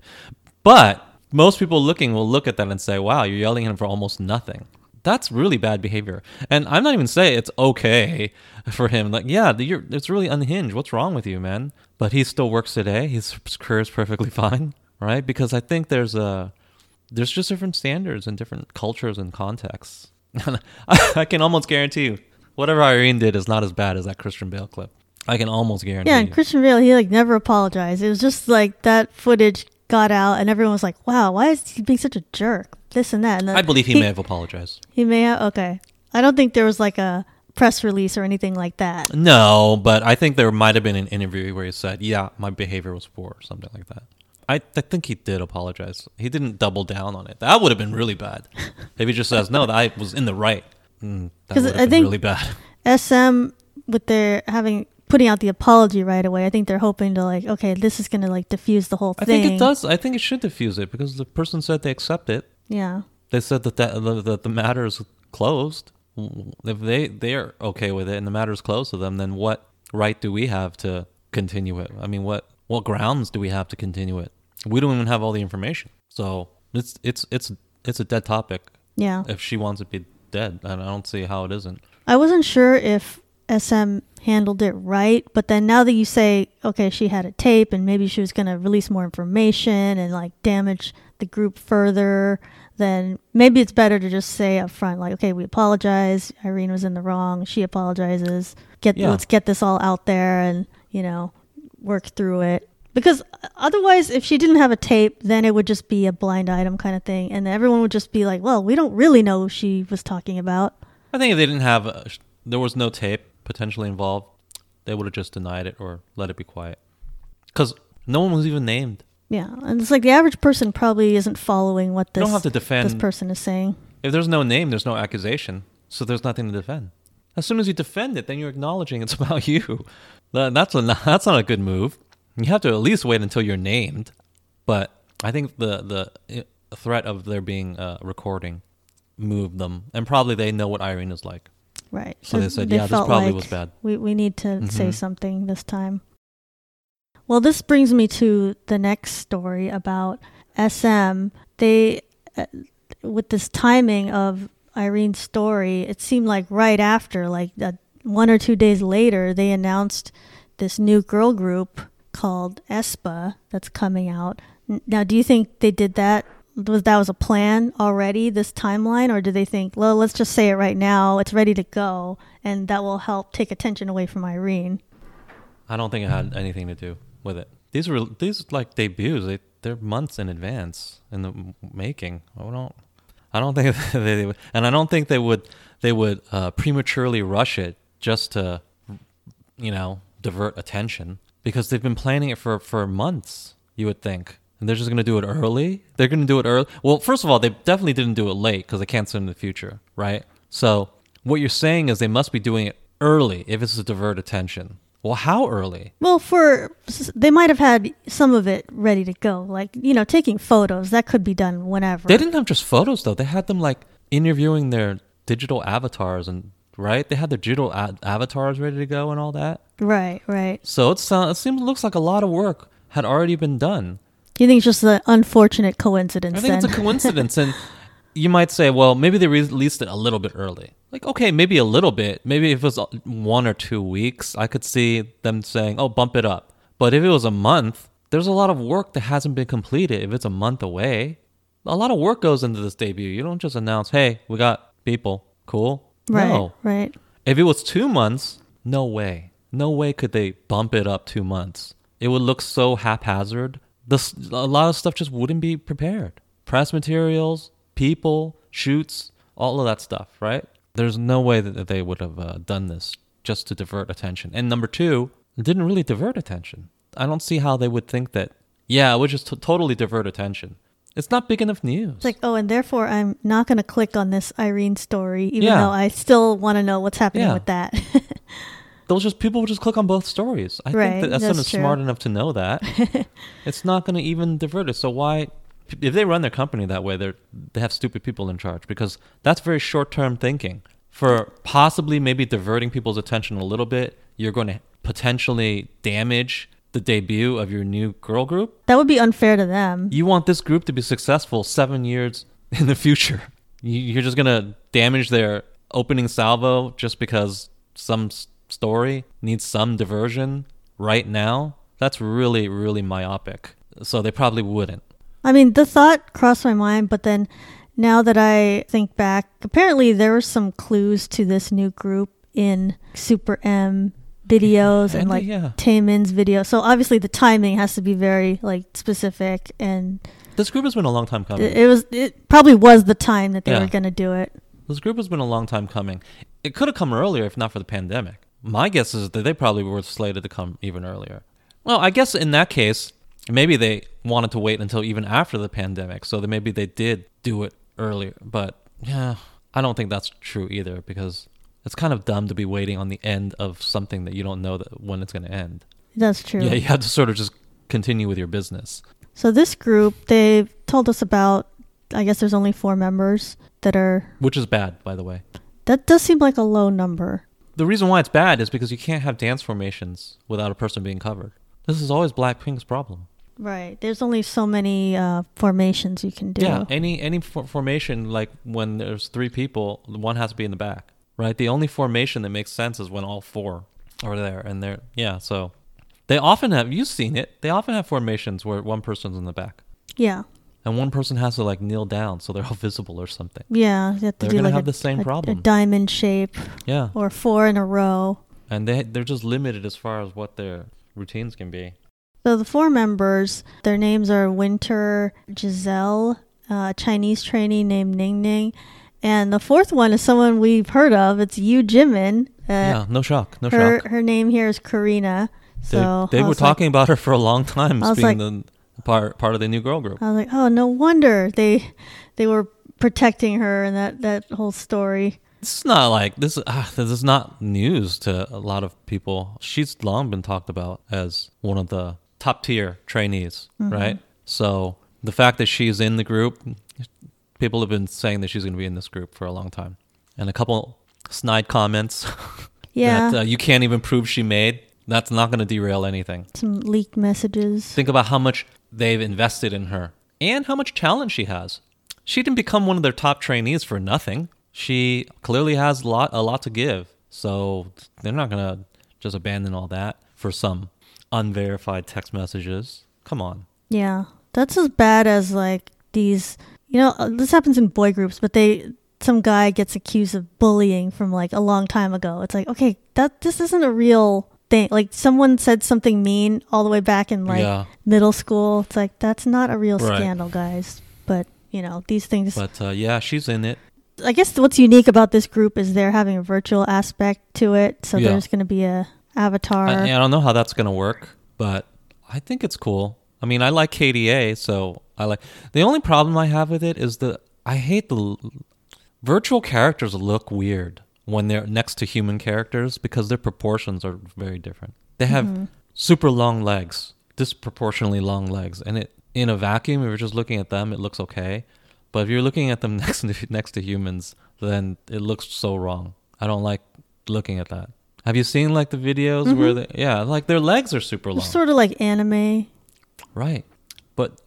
But most people looking will look at that and say, "Wow, you're yelling at him for almost nothing." That's really bad behavior. And I'm not even saying it's okay for him. Like, yeah, you're, it's really unhinged. What's wrong with you, man? But he still works today. His career is perfectly fine, right? Because I think there's a there's just different standards and different cultures and contexts. I, can almost guarantee you, whatever Irene did is not as bad as that Christian Bale clip. I can almost guarantee. Yeah, you. and Christian Bale, he like never apologized. It was just like that footage got out, and everyone was like, "Wow, why is he being such a jerk?" This and that. And I believe he, may have apologized. He may have. Okay, I don't think there was like a press release or anything like that. No, but I think there might have been an interview where he said, "Yeah, my behavior was poor," or something like that. I, I think he did apologize. He didn't double down on it. That would have been really bad. if he just says, "No, I was in the right," mm, that 'Cause would have I been think- really bad. SM with their having putting out the apology right away. I think they're hoping to like, okay, this is gonna like diffuse the whole thing. I think it does. I think it should diffuse it because the person said they accept it. Yeah, They said that that, that the matter is closed. If they they're okay with it and the matter is closed to them, then what right do we have to continue it? I mean, what what grounds do we have to continue it? We don't even have all the information, so it's it's it's it's a dead topic. yeah. If she wants it to be dead, and I don't see how it isn't. I wasn't sure if SM handled it right, but then now that you say, okay, she had a tape and maybe she was going to release more information and like damage the group further, then maybe it's better to just say up front, like, okay, we apologize. Irene was in the wrong. She apologizes. Get Yeah. let's get this all out there and you know work through it. Because otherwise, if she didn't have a tape, then it would just be a blind item kind of thing, and everyone would just be like, "Well, we don't really know who she was talking about." I think if they didn't have, a, there was no tape potentially involved, they would have just denied it or let it be quiet, because no one was even named. Yeah, and it's like the average person probably isn't following what You this don't have to defend this person is saying. If there's no name, there's no accusation, so there's nothing to defend. As soon as you defend it, then you're acknowledging it's about you. That's a that's not a good move. You have to at least wait until you're named. But I think the the uh, threat of there being a recording moved them, and probably they know what Irene is like. Right. So they said, "Yeah, this probably was bad." We we need to say Mhm. something this time. Well, this brings me to the next story about SM. They uh, with this timing of Irene's story, it seemed like right after, like uh, one or two days later, they announced this new girl group called Aespa that's coming out. Now, do you think they did that? Was that was a plan already? This timeline, or do they think, well, let's just say it right now. It's ready to go, and that will help take attention away from Irene. I don't think it had anything to do with it. These were these like debuts. They they're months in advance in the making. I don't. I don't think they would, and I don't think they would they would uh, prematurely rush it just to, you know, divert attention. because they've been planning it for for months. You would think, and they're just gonna do it early. They're gonna do it early. Well, first of all, they definitely didn't do it late because they can't send in the future, right? So what you're saying is they must be doing it early if it's to divert attention. Well, how early? Well, for they might have had some of it ready to go, like you know, taking photos. That could be done whenever. They didn't have just photos though. They had them like interviewing their digital avatars and right. They had their digital a- avatars ready to go and all that. Right, right. So it's uh, it seems looks like a lot of work had already been done. You think it's just an unfortunate coincidence? I think then? it's a coincidence, and you might say, well, maybe they released it a little bit early. Like, okay, maybe a little bit. Maybe if it was uh, one or two weeks, I could see them saying, oh, bump it up. But if it was a month, there's a lot of work that hasn't been completed. If it's a month away, a lot of work goes into this debut. You don't just announce, hey, we got people. Cool. right, No. right. If it was two months, no way. No way could they bump it up two months. It would look so haphazard. This, a lot of stuff just wouldn't be prepared. Press materials, people, shoots, all of that stuff, right? There's no way that they would have uh, done this just to divert attention. And number two, it didn't really divert attention. I don't see how they would think that, yeah, it would just t- totally divert attention. It's not big enough news. It's like, oh, and therefore I'm not going to click on this Irene story, even Yeah. though I still want to know what's happening Yeah. with that. those just people will just click on both stories. I Right, think that someone true. smart enough to know that. it's not going to even divert it. So why, if they run their company that way, they they have stupid people in charge because that's very short term thinking. For possibly maybe diverting people's attention a little bit, you're going to potentially damage the debut of your new girl group. that would be unfair to them. You want this group to be successful seven years in the future. You- You're just going to damage their opening salvo just because some story needs some diversion right now. That's really, really myopic. So they probably wouldn't. I mean, the thought crossed my mind, but then now that I think back, apparently there were some clues to this new group in Super M videos and And, like yeah. Taemin's video. So obviously the timing has to be very like specific and This group has been a long time coming. it, it was it probably was the time that they Yeah. were going to do it. This group has been a long time coming. It could have come earlier if not for the pandemic. My guess is that they probably were slated to come even earlier. Well, I guess in that case, maybe they wanted to wait until even after the pandemic, so that maybe they did do it earlier. But yeah, I don't think that's true either because it's kind of dumb to be waiting on the end of something that you don't know that when it's going to end. That's true. Yeah, you have to sort of just continue with your business. So this group, they've told us about I guess there's only 4 members that are Which is bad, by the way. that does seem like a low number. The reason why it's bad is because you can't have dance formations without a person being covered. This is always Blackpink's problem. Right. There's only so many uh, formations you can do. Yeah, any any for- formation like when there's three people, one has to be in the back, right? The only formation that makes sense is when all four are there, and they're yeah. So they often have you've seen it. They often have formations where one person's in the back, Yeah. and one person has to like kneel down so they're all visible or something. Yeah. You have to They're do gonna like have a, the same a- problem. A diamond shape Yeah, or four in a row. and they they're just limited as far as what their routines can be. So the four members, their names are Winter, Giselle, uh, a Chinese trainee named Ning Ning, and the fourth one is someone we've heard of. It's Yu Jimin. Uh, yeah, no shock, no her shock. her name here is Karina. They, So they I were like- talking about her for a long time as being like- the part part of the new girl group. I was like, oh, no wonder they they were protecting her and that that whole story. This is not like this. Ah, this is not news to a lot of people. She's long been talked about as one of the top tier trainees, Mm-hmm. right? So the fact that she's in the group, people have been saying that she's going to be in this group for a long time, and a couple snide comments Yeah, that uh, you can't even prove she made. That's not going to derail anything. some leaked messages. Think about how much they've invested in her and how much talent she has. She didn't become one of their top trainees for nothing. She clearly has a lot, a lot to give. So they're not going to just abandon all that for some unverified text messages. Come on. Yeah, that's as bad as like these. You know, uh, this happens in boy groups, but they some guy gets accused of bullying from like a long time ago. It's like, okay, that this isn't a real thing. Like someone said something mean all the way back in like yeah. middle school. It's like that's not a real Right. scandal, guys. But you know, these things. But uh, yeah, she's in it. I guess what's unique about this group is they're having a virtual aspect to it. So Yeah. there's going to be a avatar. I, I don't know how that's going to work. but I think it's cool. I mean, I like K/DA, so I like. The only problem I have with it is the I hate the virtual characters look weird when they're next to human characters because their proportions are very different. They have mm-hmm. super long legs, disproportionately long legs, and it in a vacuum, if you're just looking at them, it looks okay. But if you're looking at them next to next to humans, then it looks so wrong. I don't like looking at that. Have you seen like the videos where they yeah, like their legs are super long. Sort of like anime. Right. But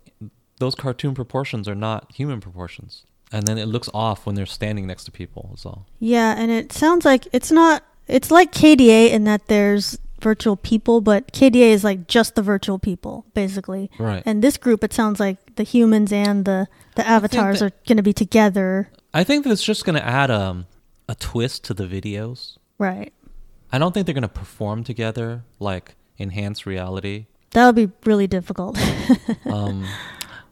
those cartoon proportions are not human proportions. And then it looks off when they're standing next to people, is all. Yeah, and it sounds like it's not. It's like K/DA in that there's virtual people, but K/DA is like just the virtual people, basically. Right. And this group, it sounds like the humans and the the avatars that- are going to be together. I think that it's just gonna add um a twist to the videos. Right. I don't think they're gonna perform together like enhance reality. That would be really difficult. Um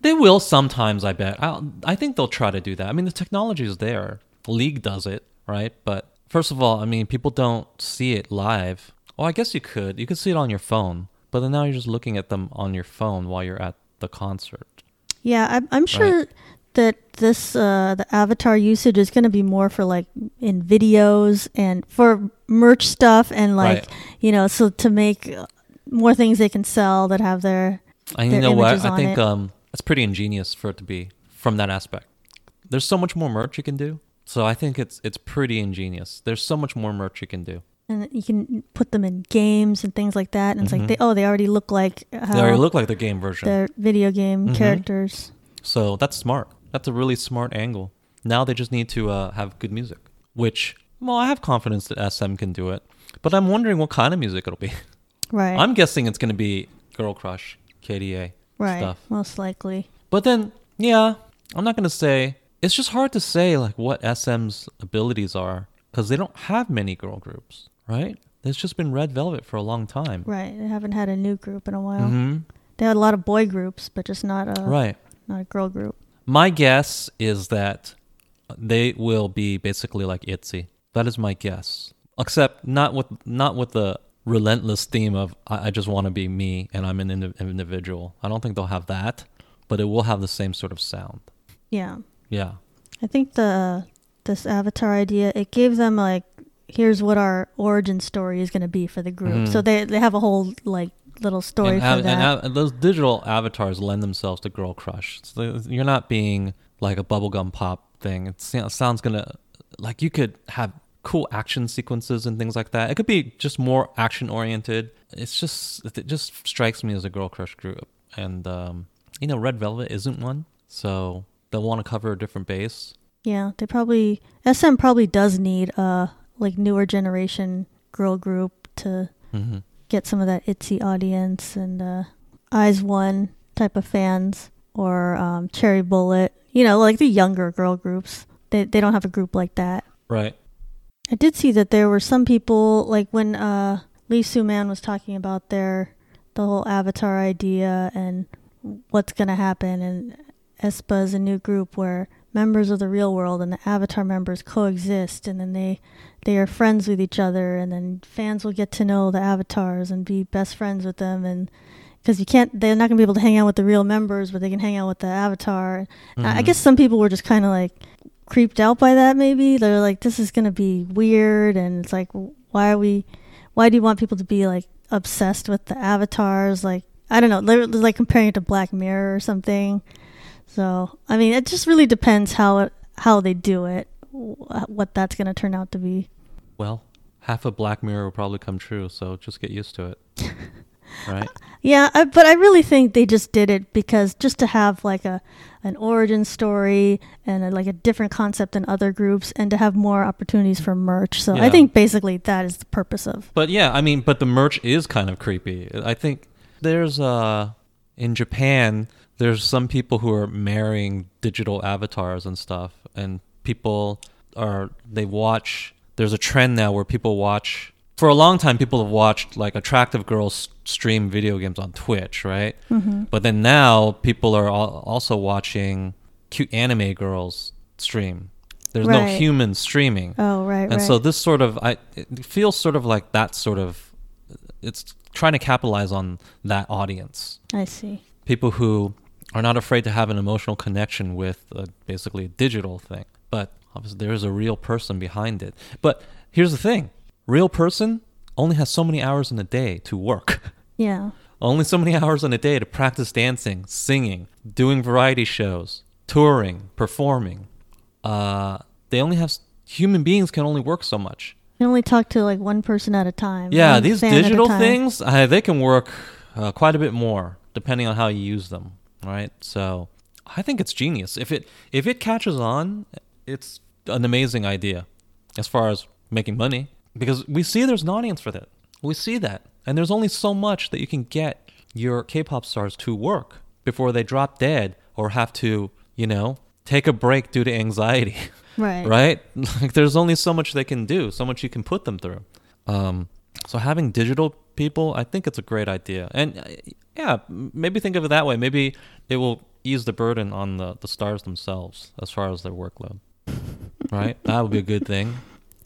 they will sometimes, I bet. I I think they'll try to do that. I mean the technology is there. League does it, right? But first of all, I mean people don't see it live. Well, I guess you could. You could see it on your phone, but then now you're just looking at them on your phone while you're at the concert. yeah, I'm, I'm sure that this uh, the avatar usage is going to be more for like in videos and for merch stuff and like Right. you know so to make more things they can sell that have their And you their know what? I think it. um, it's pretty ingenious for it to be from that aspect. There's so much more merch you can do. So I think it's it's pretty ingenious. There's so much more merch you can do. and you can put them in games and things like that and it's like Mhm. they oh they already look like They already look like the game version. their video game Mhm. characters So that's smart. That's a really smart angle. Now they just need to uh, have good music, which well, I have confidence that SM can do it. But I'm wondering what kind of music it'll be. right I'm guessing it's going to be Girl Crush, K/DA right stuff. most likely But then, yeah, I'm not going to say. It's just hard to say like what SM's abilities are because they don't have many girl groups, right? There's just been Red Velvet for a long time. right they haven't had a new group in a while hmm they had a lot of boy groups but just not a Right. not a girl group My guess is that they will be basically like ITZY. That is my guess. Except not with not with the relentless theme of I, I just want to be me and I'm an indi- individual. I don't think they'll have that, but it will have the same sort of sound. yeah Yeah. i think the this avatar idea it gave them like here's what our origin story is going to be for the group Mhm. so they they have a whole like little story and, for av- that and av- those digital avatars lend themselves to girl crush. So you're not being like a bubblegum pop thing. It sounds gonna like you could have cool action sequences and things like that. It could be just more action oriented. It's just it just strikes me as a girl crush group, and um, you know, Red Velvet isn't one, so they'll want to cover a different base. Yeah, they probably SM probably does need a like newer generation girl group to hmm get some of that ITZY audience and uh, IZ*ONE type of fans or um, Cherry Bullet. You know, like the younger girl groups. They they don't have a group like that. Right. I did see that there were some people like when uh, Lee Soo Man was talking about their the whole Avatar idea and what's gonna happen, and Aespa is a new group where members of the real world and the Avatar members coexist, and then they they are friends with each other, and then fans will get to know the Avatars and be best friends with them, and because you can't, they're not gonna be able to hang out with the real members, but they can hang out with the Avatar. I I Mhm. guess some people were just kind of like creeped out by that maybe they're like this is going to be weird and it's like why are we why do you want people to be like obsessed with the avatars like i don't know they're like comparing it to black mirror or something so i mean it just really depends how it how they do it what that's going to turn out to be Well, half of Black Mirror will probably come true, so just get used to it. right. Yeah, I, but I really think they just did it because just to have like a an origin story and a, like a different concept than other groups, and to have more opportunities for merch. So I think basically that is the purpose of. But yeah, I mean, but the merch is kind of creepy. I think there's uh in Japan, there's some people who are marrying digital avatars and stuff, and people are they watch. There's a trend now where people watch. For a long time, people have watched like attractive girls stream video games on Twitch, right? hmm But then now people are also watching cute anime girls stream. There's no human streaming Oh right, and right. so this sort of I it feels sort of like that sort of it's trying to capitalize on that audience. I see. People who are not afraid to have an emotional connection with uh, basically a digital thing. But obviously, there is a real person behind it. But here's the thing real person only has so many hours in a day to work. Yeah. only so many hours in a day to practice dancing, singing, doing variety shows, touring, performing. Uh, they only have human beings can only work so much. You only talk to like one person at a time. Yeah, these a digital things, uh, they can work uh, quite a bit more depending on how you use them, right? So, I think it's genius. If it if it catches on, it's an amazing idea as far as making money because we see there's an audience for that. We see that. And there's only so much that you can get your K-pop stars to work before they drop dead or have to, you know, take a break due to anxiety. Right. right? Like there's only so much they can do, so much you can put them through. Um, so having digital people, I think it's a great idea. And uh, yeah, maybe think of it that way. Maybe it will ease the burden on the, the stars themselves as far as their workload. right? That would be a good thing.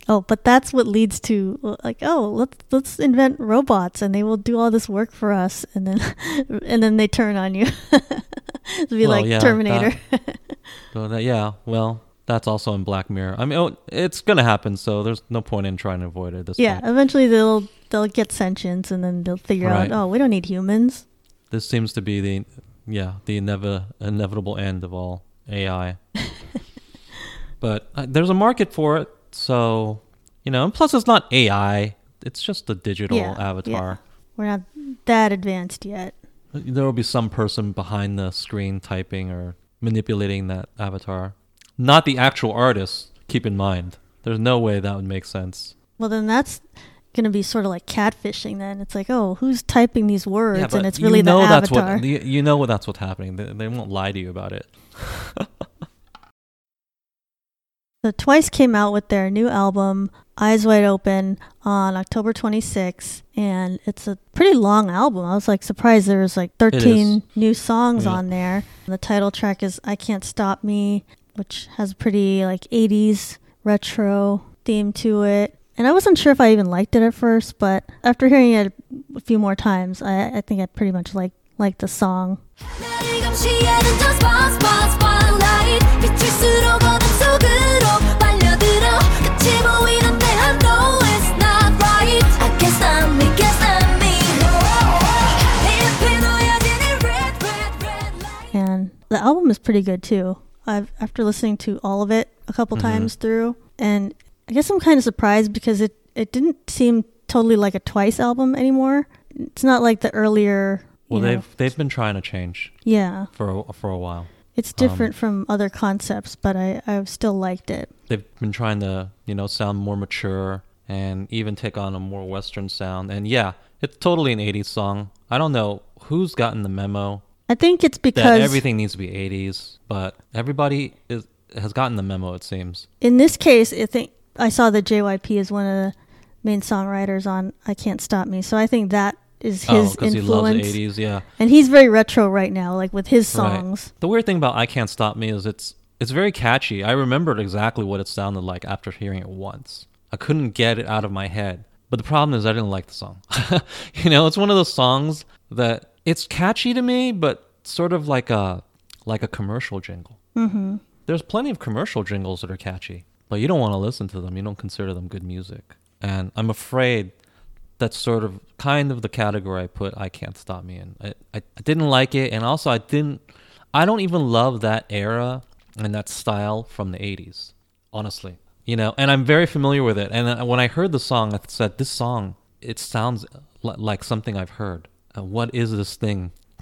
Oh, but that's what leads to like, oh, let's let's invent robots and they will do all this work for us, and then and then they turn on you. It'll be Well, like yeah, Terminator. So that, yeah, well, that's also in Black Mirror. I mean, oh, it's gonna happen, so there's no point in trying to avoid it at this yeah, point. eventually they'll they'll get sentience, and then they'll figure Right. out, oh, we don't need humans. This seems to be the yeah the inev- inevitable end of all AI. but uh, there's a market for it, so you know. And plus, it's not AI; it's just a digital Yeah, avatar. We're not that advanced yet. There will be some person behind the screen typing or manipulating that avatar, not the actual artist. Keep in mind, there's no way that would make sense. Well, then that's going to be sort of like catfishing. Then it's like, oh, who's typing these words, yeah, and it's you really know the that's avatar. what you, you know what that's what's happening. They, they won't lie to you about it. So Twice came out with their new album Eyes Wide Open on October 26th and it's a pretty long album. I was like surprised there was like 13 new songs Yeah. on there. The title track is I Can't Stop Me, which has a pretty like 80s retro theme to it. And I wasn't sure if I even liked it at first, but after hearing it a few more times, I, I think I pretty much like like the song. And the album is pretty good too. I've after listening to all of it a couple Mhm. times through, and I guess I'm kind of surprised because it it didn't seem totally like a Twice album anymore. It's not like the earlier. Well, they've they've been trying to change yeah, for a, for a while. it's Um, different from other concepts, but I I've still liked it. They've been trying to you know sound more mature and even take on a more Western sound. And yeah, it's totally an '80s song. I don't know who's gotten the memo I think it's because everything needs to be '80s, but everybody is has gotten the memo. It seems. in this case, I think I saw that JYP is one of the main songwriters on I Can't Stop Me, so I think that is oh, his he loves influence. '80s. Yeah. And he's very retro right now, like with his Right. songs. The weird thing about I Can't Stop Me is it's it's very catchy. I remembered exactly what it sounded like after hearing it once. I couldn't get it out of my head. But the problem is I didn't like the song. you know, it's one of those songs that it's catchy to me, but sort of like a like a commercial jingle. hmm There's plenty of commercial jingles that are catchy, but you don't want to listen to them. You don't consider them good music. And I'm afraid that's sort of kind of the category I put I Can't Stop Me in. I, I, I didn't like it. And also, I didn't, I don't even love that era and that style from the 80s, honestly. You know, and I'm very familiar with it. And uh, when I heard the song, I said, this song, it sounds like something I've heard. Uh, what is this thing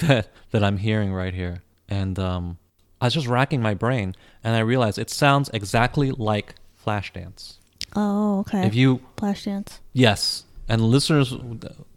that that I'm hearing right here? And um, I was just racking my brain, and I realized it sounds exactly like Flashdance. Oh, okay. If you Flashdance. yes, and listeners,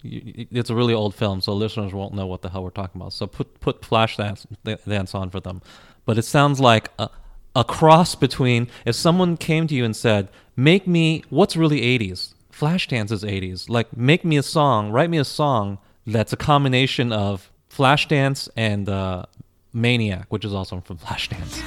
it's a really old film, so listeners won't know what the hell we're talking about. So put put Flashdance dance on for them. But it sounds like a, a cross between if someone came to you and said, "Make me what's really '80s." Flashdance is 80s. Like, make me a song, write me a song that's a combination of Flashdance and uh, Maniac, which is also from Flashdance.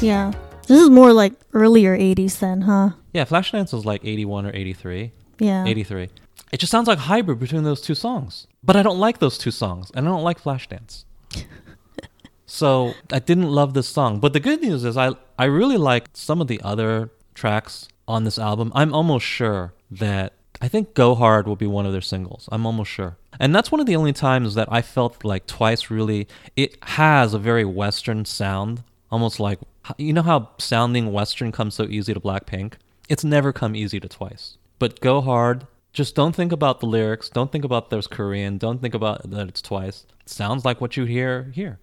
Yeah. This is more like earlier 80s then, huh? Yeah, Flashdance was like 81 or 83. Yeah. 83. It just sounds like hybrid between those two songs. But I don't like those two songs, and I don't like Flashdance. so I didn't love this song. But the good news is I I really like some of the other tracks on this album. I'm almost sure that I think Go Hard will be one of their singles. I'm almost sure. And that's one of the only times that I felt like Twice really it has a very western sound, almost like you know how sounding western comes so easy to Blackpink? it's never come easy to twice. But go hard. Just don't think about the lyrics. Don't think about there's Korean. Don't think about that it's twice. It sounds like what you hear here.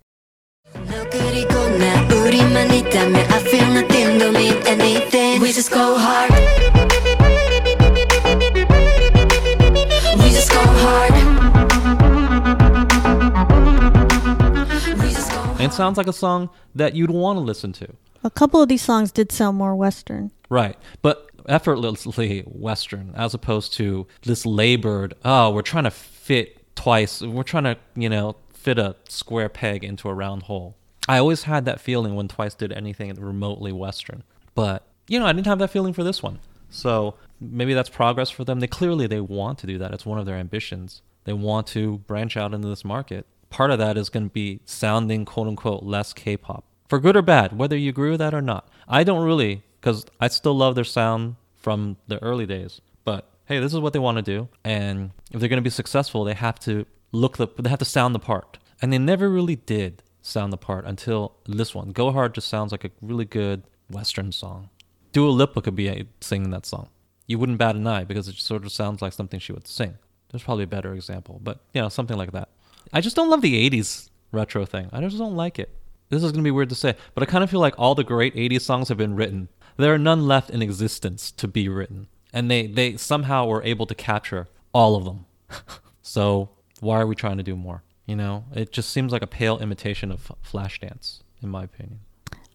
And It sounds like a song that you'd want to listen to. A couple of these songs did sound more Western. Right. But effortlessly Western as opposed to this labored, oh, we're trying to fit twice. We're trying to, you know, fit a square peg into a round hole. I always had that feeling when Twice did anything remotely Western. But, you know, I didn't have that feeling for this one. So maybe that's progress for them. They clearly they want to do that. It's one of their ambitions. They want to branch out into this market. Part of that is going to be sounding quote unquote less K-pop. For good or bad, whether you agree with that or not. I don't really cuz I still love their sound from the early days. But hey, this is what they want to do and if they're going to be successful, they have to look the they have to sound the part. And they never really did sound the part until this one. Go Hard just sounds like a really good western song. Dua Lipa could be singing that song. You wouldn't bat an eye because it sort of sounds like something she would sing. There's probably a better example, but you know, something like that. I just don't love the 80s retro thing. I just don't like it. This is going to be weird to say, but I kind of feel like all the great 80s songs have been written. There are none left in existence to be written. And they, they somehow were able to capture all of them. so why are we trying to do more? You know, it just seems like a pale imitation of Flashdance, in my opinion.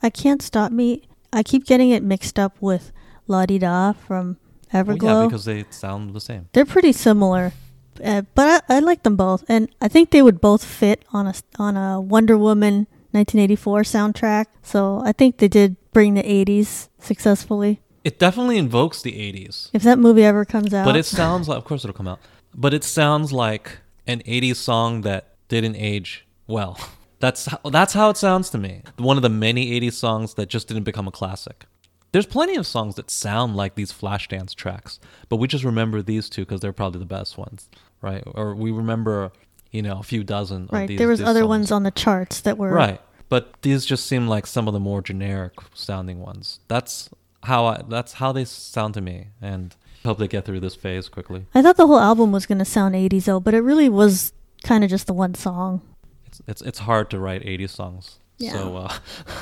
I Can't Stop Me. I keep getting it mixed up with La Di Da from Well, Everglow. yeah, because they sound the same. They're pretty similar, uh, but I, I like them both, and I think they would both fit on a on a Wonder Woman 1984 soundtrack. So I think they did bring the 80s successfully. It definitely invokes the 80s. If that movie ever comes out, But it sounds like, of course, it'll come out. But it sounds like an '80s song that didn't age well. That's how, that's how it sounds to me. One of the many '80s songs that just didn't become a classic. There's plenty of songs that sound like these Flashdance tracks, but we just remember these two because they're probably the best ones, right? Or we remember, you know, a few dozen. Of right. these, there was other songs. ones on the charts that were Right. But these just seem like some of the more generic sounding ones. That's how I, that's how they sound to me and hope they get through this phase quickly. I thought the whole album was going to sound 80s though, but it really was kind of just the one song. It's it's it's hard to write 80 songs. Yeah. So uh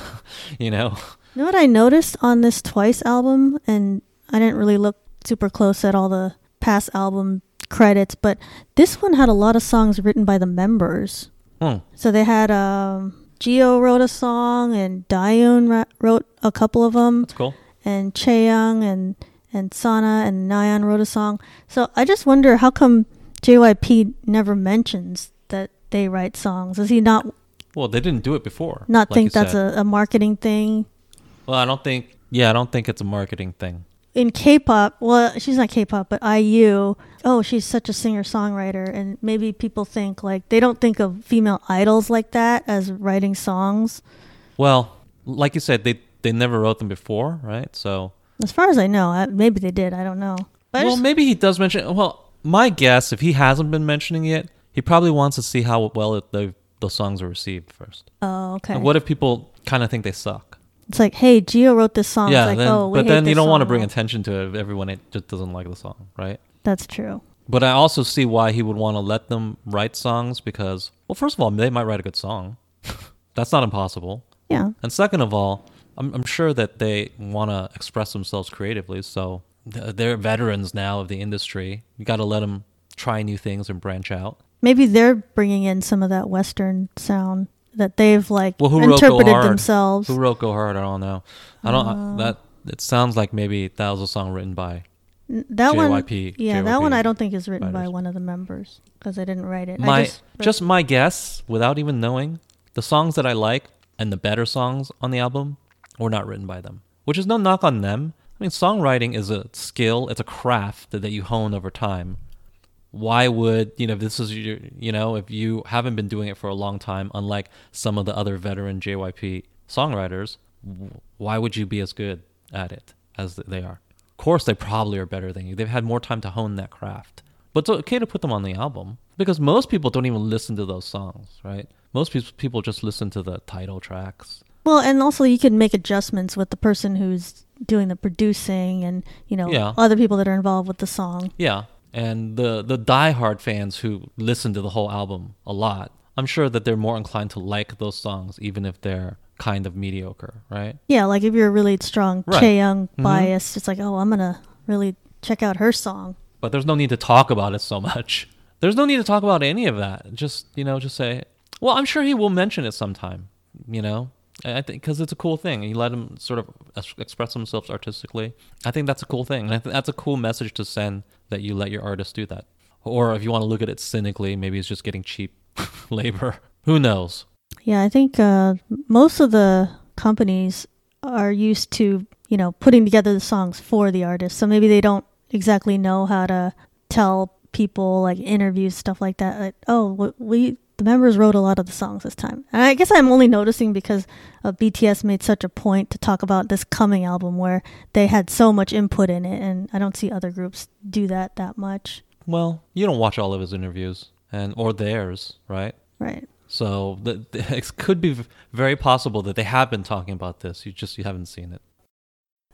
you know, You know what I noticed on this Twice album, and I didn't really look super close at all the past album credits, but this one had a lot of songs written by the members. hmm, So they had um, Jihyo wrote a song, and Dahyun ra- wrote a couple of them, that's cool. and Chaeyoung and and Sana and Nayeon wrote a song. So I just wonder how come JYP never mentions that they write songs. Is he not Well, they didn't do it before. not like think that's a, a marketing thing? Well, I don't think yeah, I don't think it's a marketing thing. in K-pop, well, she's not K-pop, but IU. Oh, she's such a singer-songwriter, and maybe people think like they don't think of female idols like that as writing songs. Well, like you said, they they never wrote them before, right? So As far as I know, I, maybe they did. I don't know. But well, just- maybe he does mention. Well, my guess, if he hasn't been mentioning it, he probably wants to see how well it, the the songs are received first. oh, okay. And what if people kind of think they suck? it's like, hey, Jihyo wrote this song. yeah, like, then, oh, but then you don't want to bring attention to it if everyone it just doesn't like the song, right? That's true. But I also see why he would want to let them write songs because, well, first of all, they might write a good song. That's not impossible. Yeah. And second of all, I'm, I'm sure that they want to express themselves creatively. So they're veterans now of the industry. You got to let them try new things and branch out. Maybe they're bringing in some of that Western sound that they've like Well, who wrote interpreted Hard? themselves. Who wrote Go Hard? I don't know. I don't. Uh. that it sounds like maybe that was a song written by. That one, JYP yeah, that one I don't think is written by one of the members because I didn't write it. I My just, just my guess, without even knowing, the songs that I like and the better songs on the album were not written by them, which is no knock on them. I mean, songwriting is a skill, it's a craft that, that you hone over time. Why would, you know, if this is your, you know, if you haven't been doing it for a long time, unlike some of the other veteran JYP songwriters, why would you be as good at it as they are? Of course, they probably are better than you. They've had more time to hone that craft. But it's okay to put them on the album because most people don't even listen to those songs, right? Most peop- people just listen to the title tracks. Well, and also you can make adjustments with the person who's doing the producing and, you know, Yeah. other people that are involved with the song. Yeah, and the the diehard fans who listen to the whole album a lot, I'm sure that they're more inclined to like those songs, even if they're kind of mediocre, right? Yeah, like if you're a really strong Right. Chae Young Mhm. bias, it's like, oh, I'm to really check out her song. But there's no need to talk about it so much. There's no need to talk about any of that. Just you know, just say, well, I'm sure he will mention it sometime. You know, I think because it's a cool thing. You let him sort of ex- express themselves artistically. I think that's a cool thing. And I think that's a cool message to send that you let your artist do that. Or if you want to look at it cynically, maybe it's just getting cheap labor. Who knows? Yeah, I think uh, most of the companies are used to, you know, putting together the songs for the artist. So maybe they don't exactly know how to tell people like interviews stuff like that. Like, oh, we the members wrote a lot of the songs this time. And I guess I'm only noticing because uh, BTS made such a point to talk about this coming album where they had so much input in it, and I don't see other groups do that that much. Well, you don't watch all of his interviews and or theirs, right? Right. So the, the, it could be very possible that they have been talking about this. You just you haven't seen it.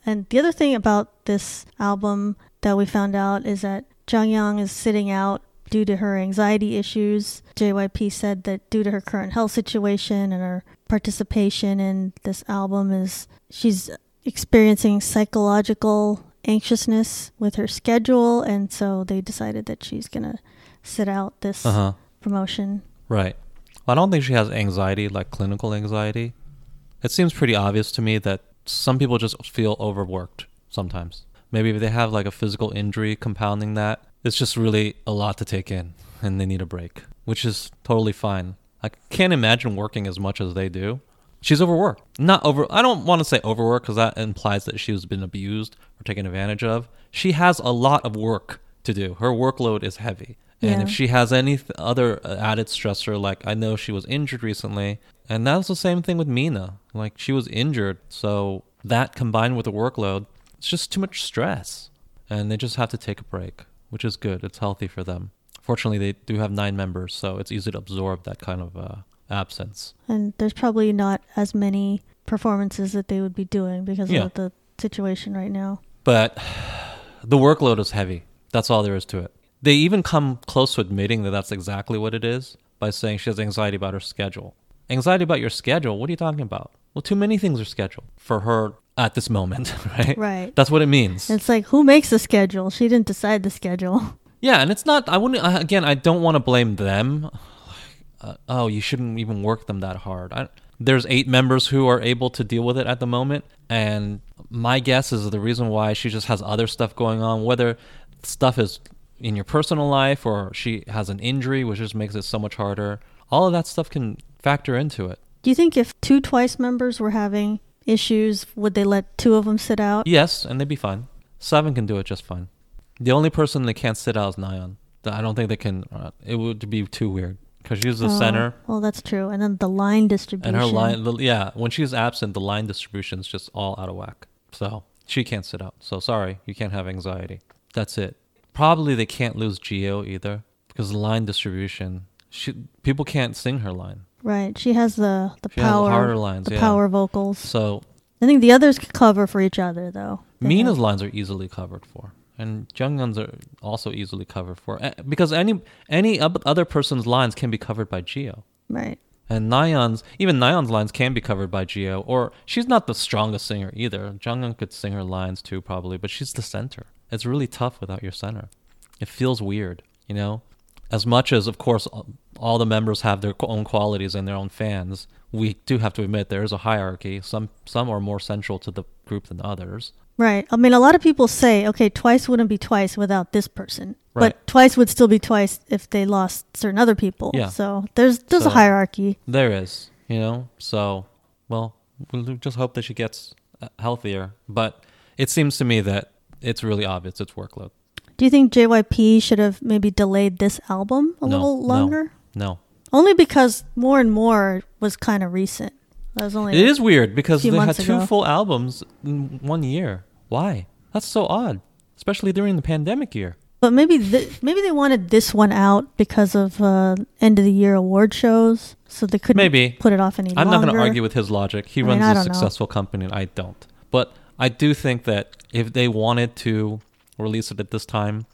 And the other thing about this album that we found out is that Jungyeon is sitting out due to her anxiety issues. JYP said that due to her current health situation and her participation in this album is she's experiencing psychological anxiousness with her schedule and so they decided that she's going to sit out this Uh huh. promotion. Right. I don't think she has anxiety, like clinical anxiety. It seems pretty obvious to me that some people just feel overworked sometimes. Maybe if they have like a physical injury compounding that, it's just really a lot to take in and they need a break, which is totally fine. I can't imagine working as much as they do. She's overworked. Not over, I don't want to say overworked because that implies that she's been abused or taken advantage of. She has a lot of work to do. Her workload is heavy. And Yeah. if she has any th- other uh, added stressor, like I know she was injured recently, and that was the same thing with Mina. Like she was injured, so that combined with the workload, it's just too much stress, and they just have to take a break, which is good. It's healthy for them. Fortunately, they do have nine members, so it's easy to absorb that kind of uh, absence. And there's probably not as many performances that they would be doing because Yeah. of the situation right now. But the workload is heavy. That's all there is to it. They even come close to admitting that that's exactly what it is by saying she has anxiety about her schedule. Anxiety about your schedule? What are you talking about? Well, too many things are scheduled for her at this moment, right? Right. That's what it means. It's like who makes the schedule? She didn't decide the schedule. Yeah, and it's not. I wouldn't. Again, I don't want to blame them. Uh, oh, you shouldn't even work them that hard. I, there's eight members who are able to deal with it at the moment, and my guess is the reason why she just has other stuff going on, whether stuff is in your personal life or she has an injury, which just makes it so much harder. All of that stuff can factor into it. Do you think if two Twice members were having issues, would they let two of them sit out? Yes, and they'd be fine. Seven can do it just fine. The only person they can't sit out is Nayeon. I don't think they can. Uh, it would be too weird because she's the Oh, center. Well, that's true. And then the line distribution. And her line, the, yeah, when she's absent, the line distribution is just all out of whack. So she can't sit out. So sorry, you can't have anxiety. That's it. Probably they can't lose Jihyo either because line distribution, she, people can't sing her line. Right. She has the the She power harder lines, the yeah. power vocals. So I think the others could cover for each other though. They Mina's have- lines are easily covered for, and Jungyeon's are also easily covered for Eh, because any any other person's lines can be covered by Jihyo. Right. And Nayeon's, even Nayeon's lines can be covered by Jihyo, or she's not the strongest singer either. Jungyeon could sing her lines too, probably, but she's the center. It's really tough without your center. It feels weird, you know? As much as, of course, all- the members have their own qualities and their own fans, we do have to admit there is a hierarchy. Some some are more central to the group than others. Right. I mean, a lot of people say, okay, twice wouldn't be twice without this person, Right. but twice would still be twice if they lost certain other people. Yeah. So there's there's a hierarchy. There is, you know? So, well, we'll just hope that she gets uh, healthier. But it seems to me that it's really obvious it's workload. Do you think JYP should have maybe delayed this album a No, little longer? No, Only because more and more was kind of recent. That was only it is weird because they had two ago. full albums in one year. Why? That's so odd, especially during the pandemic year. But maybe th- maybe they wanted this one out because of uh, end of the year award shows, so they couldn't Maybe. put it off any longer. I'm not going to argue with his logic. He I runs I a don't know. successful company, and I don't. But I do think that if they wanted to release it at this time,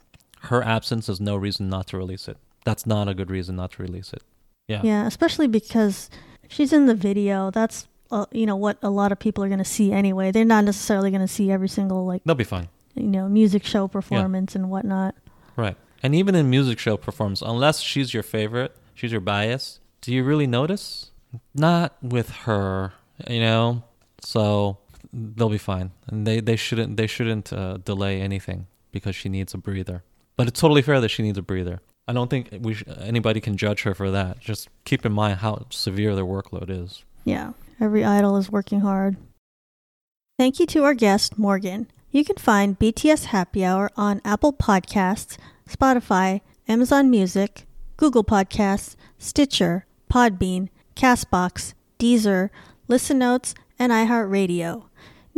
her absence is no reason not to release it. That's not a good reason not to release it. Yeah. Yeah, especially because she's in the video. That's uh, you know what a lot of people are going to see anyway. They're not necessarily going to see every single like They'll be fine. you know music show performance and whatnot. Right. And even in music show performance, unless she's your favorite, she's your bias, do you really notice? Not with her, you know. So they'll be fine, and they they shouldn't they shouldn't uh, delay anything because she needs a breather. But it's totally fair that she needs a breather. I don't think we sh- anybody can judge her for that. Just keep in mind how severe their workload is. Yeah, every idol is working hard. Thank you to our guest, Morgan. You can find BTS Happy Hour on Apple Podcasts, Spotify, Amazon Music, Google Podcasts, Stitcher, Podbean, Castbox, Deezer, Listen Notes, and iHeartRadio.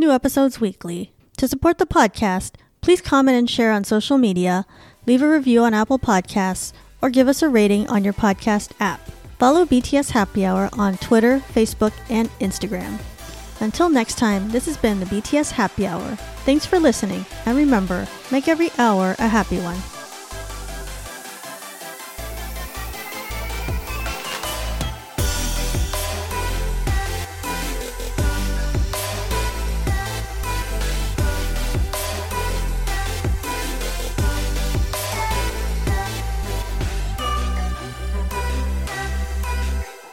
New episodes weekly. To support the podcast, please comment and share on social media, leave a review on Apple Podcasts, or give us a rating on your podcast app. Follow BTS Happy Hour on Twitter, Facebook, and Instagram. Until next time, this has been the BTS Happy Hour. Thanks for listening, and remember, make every hour a happy one.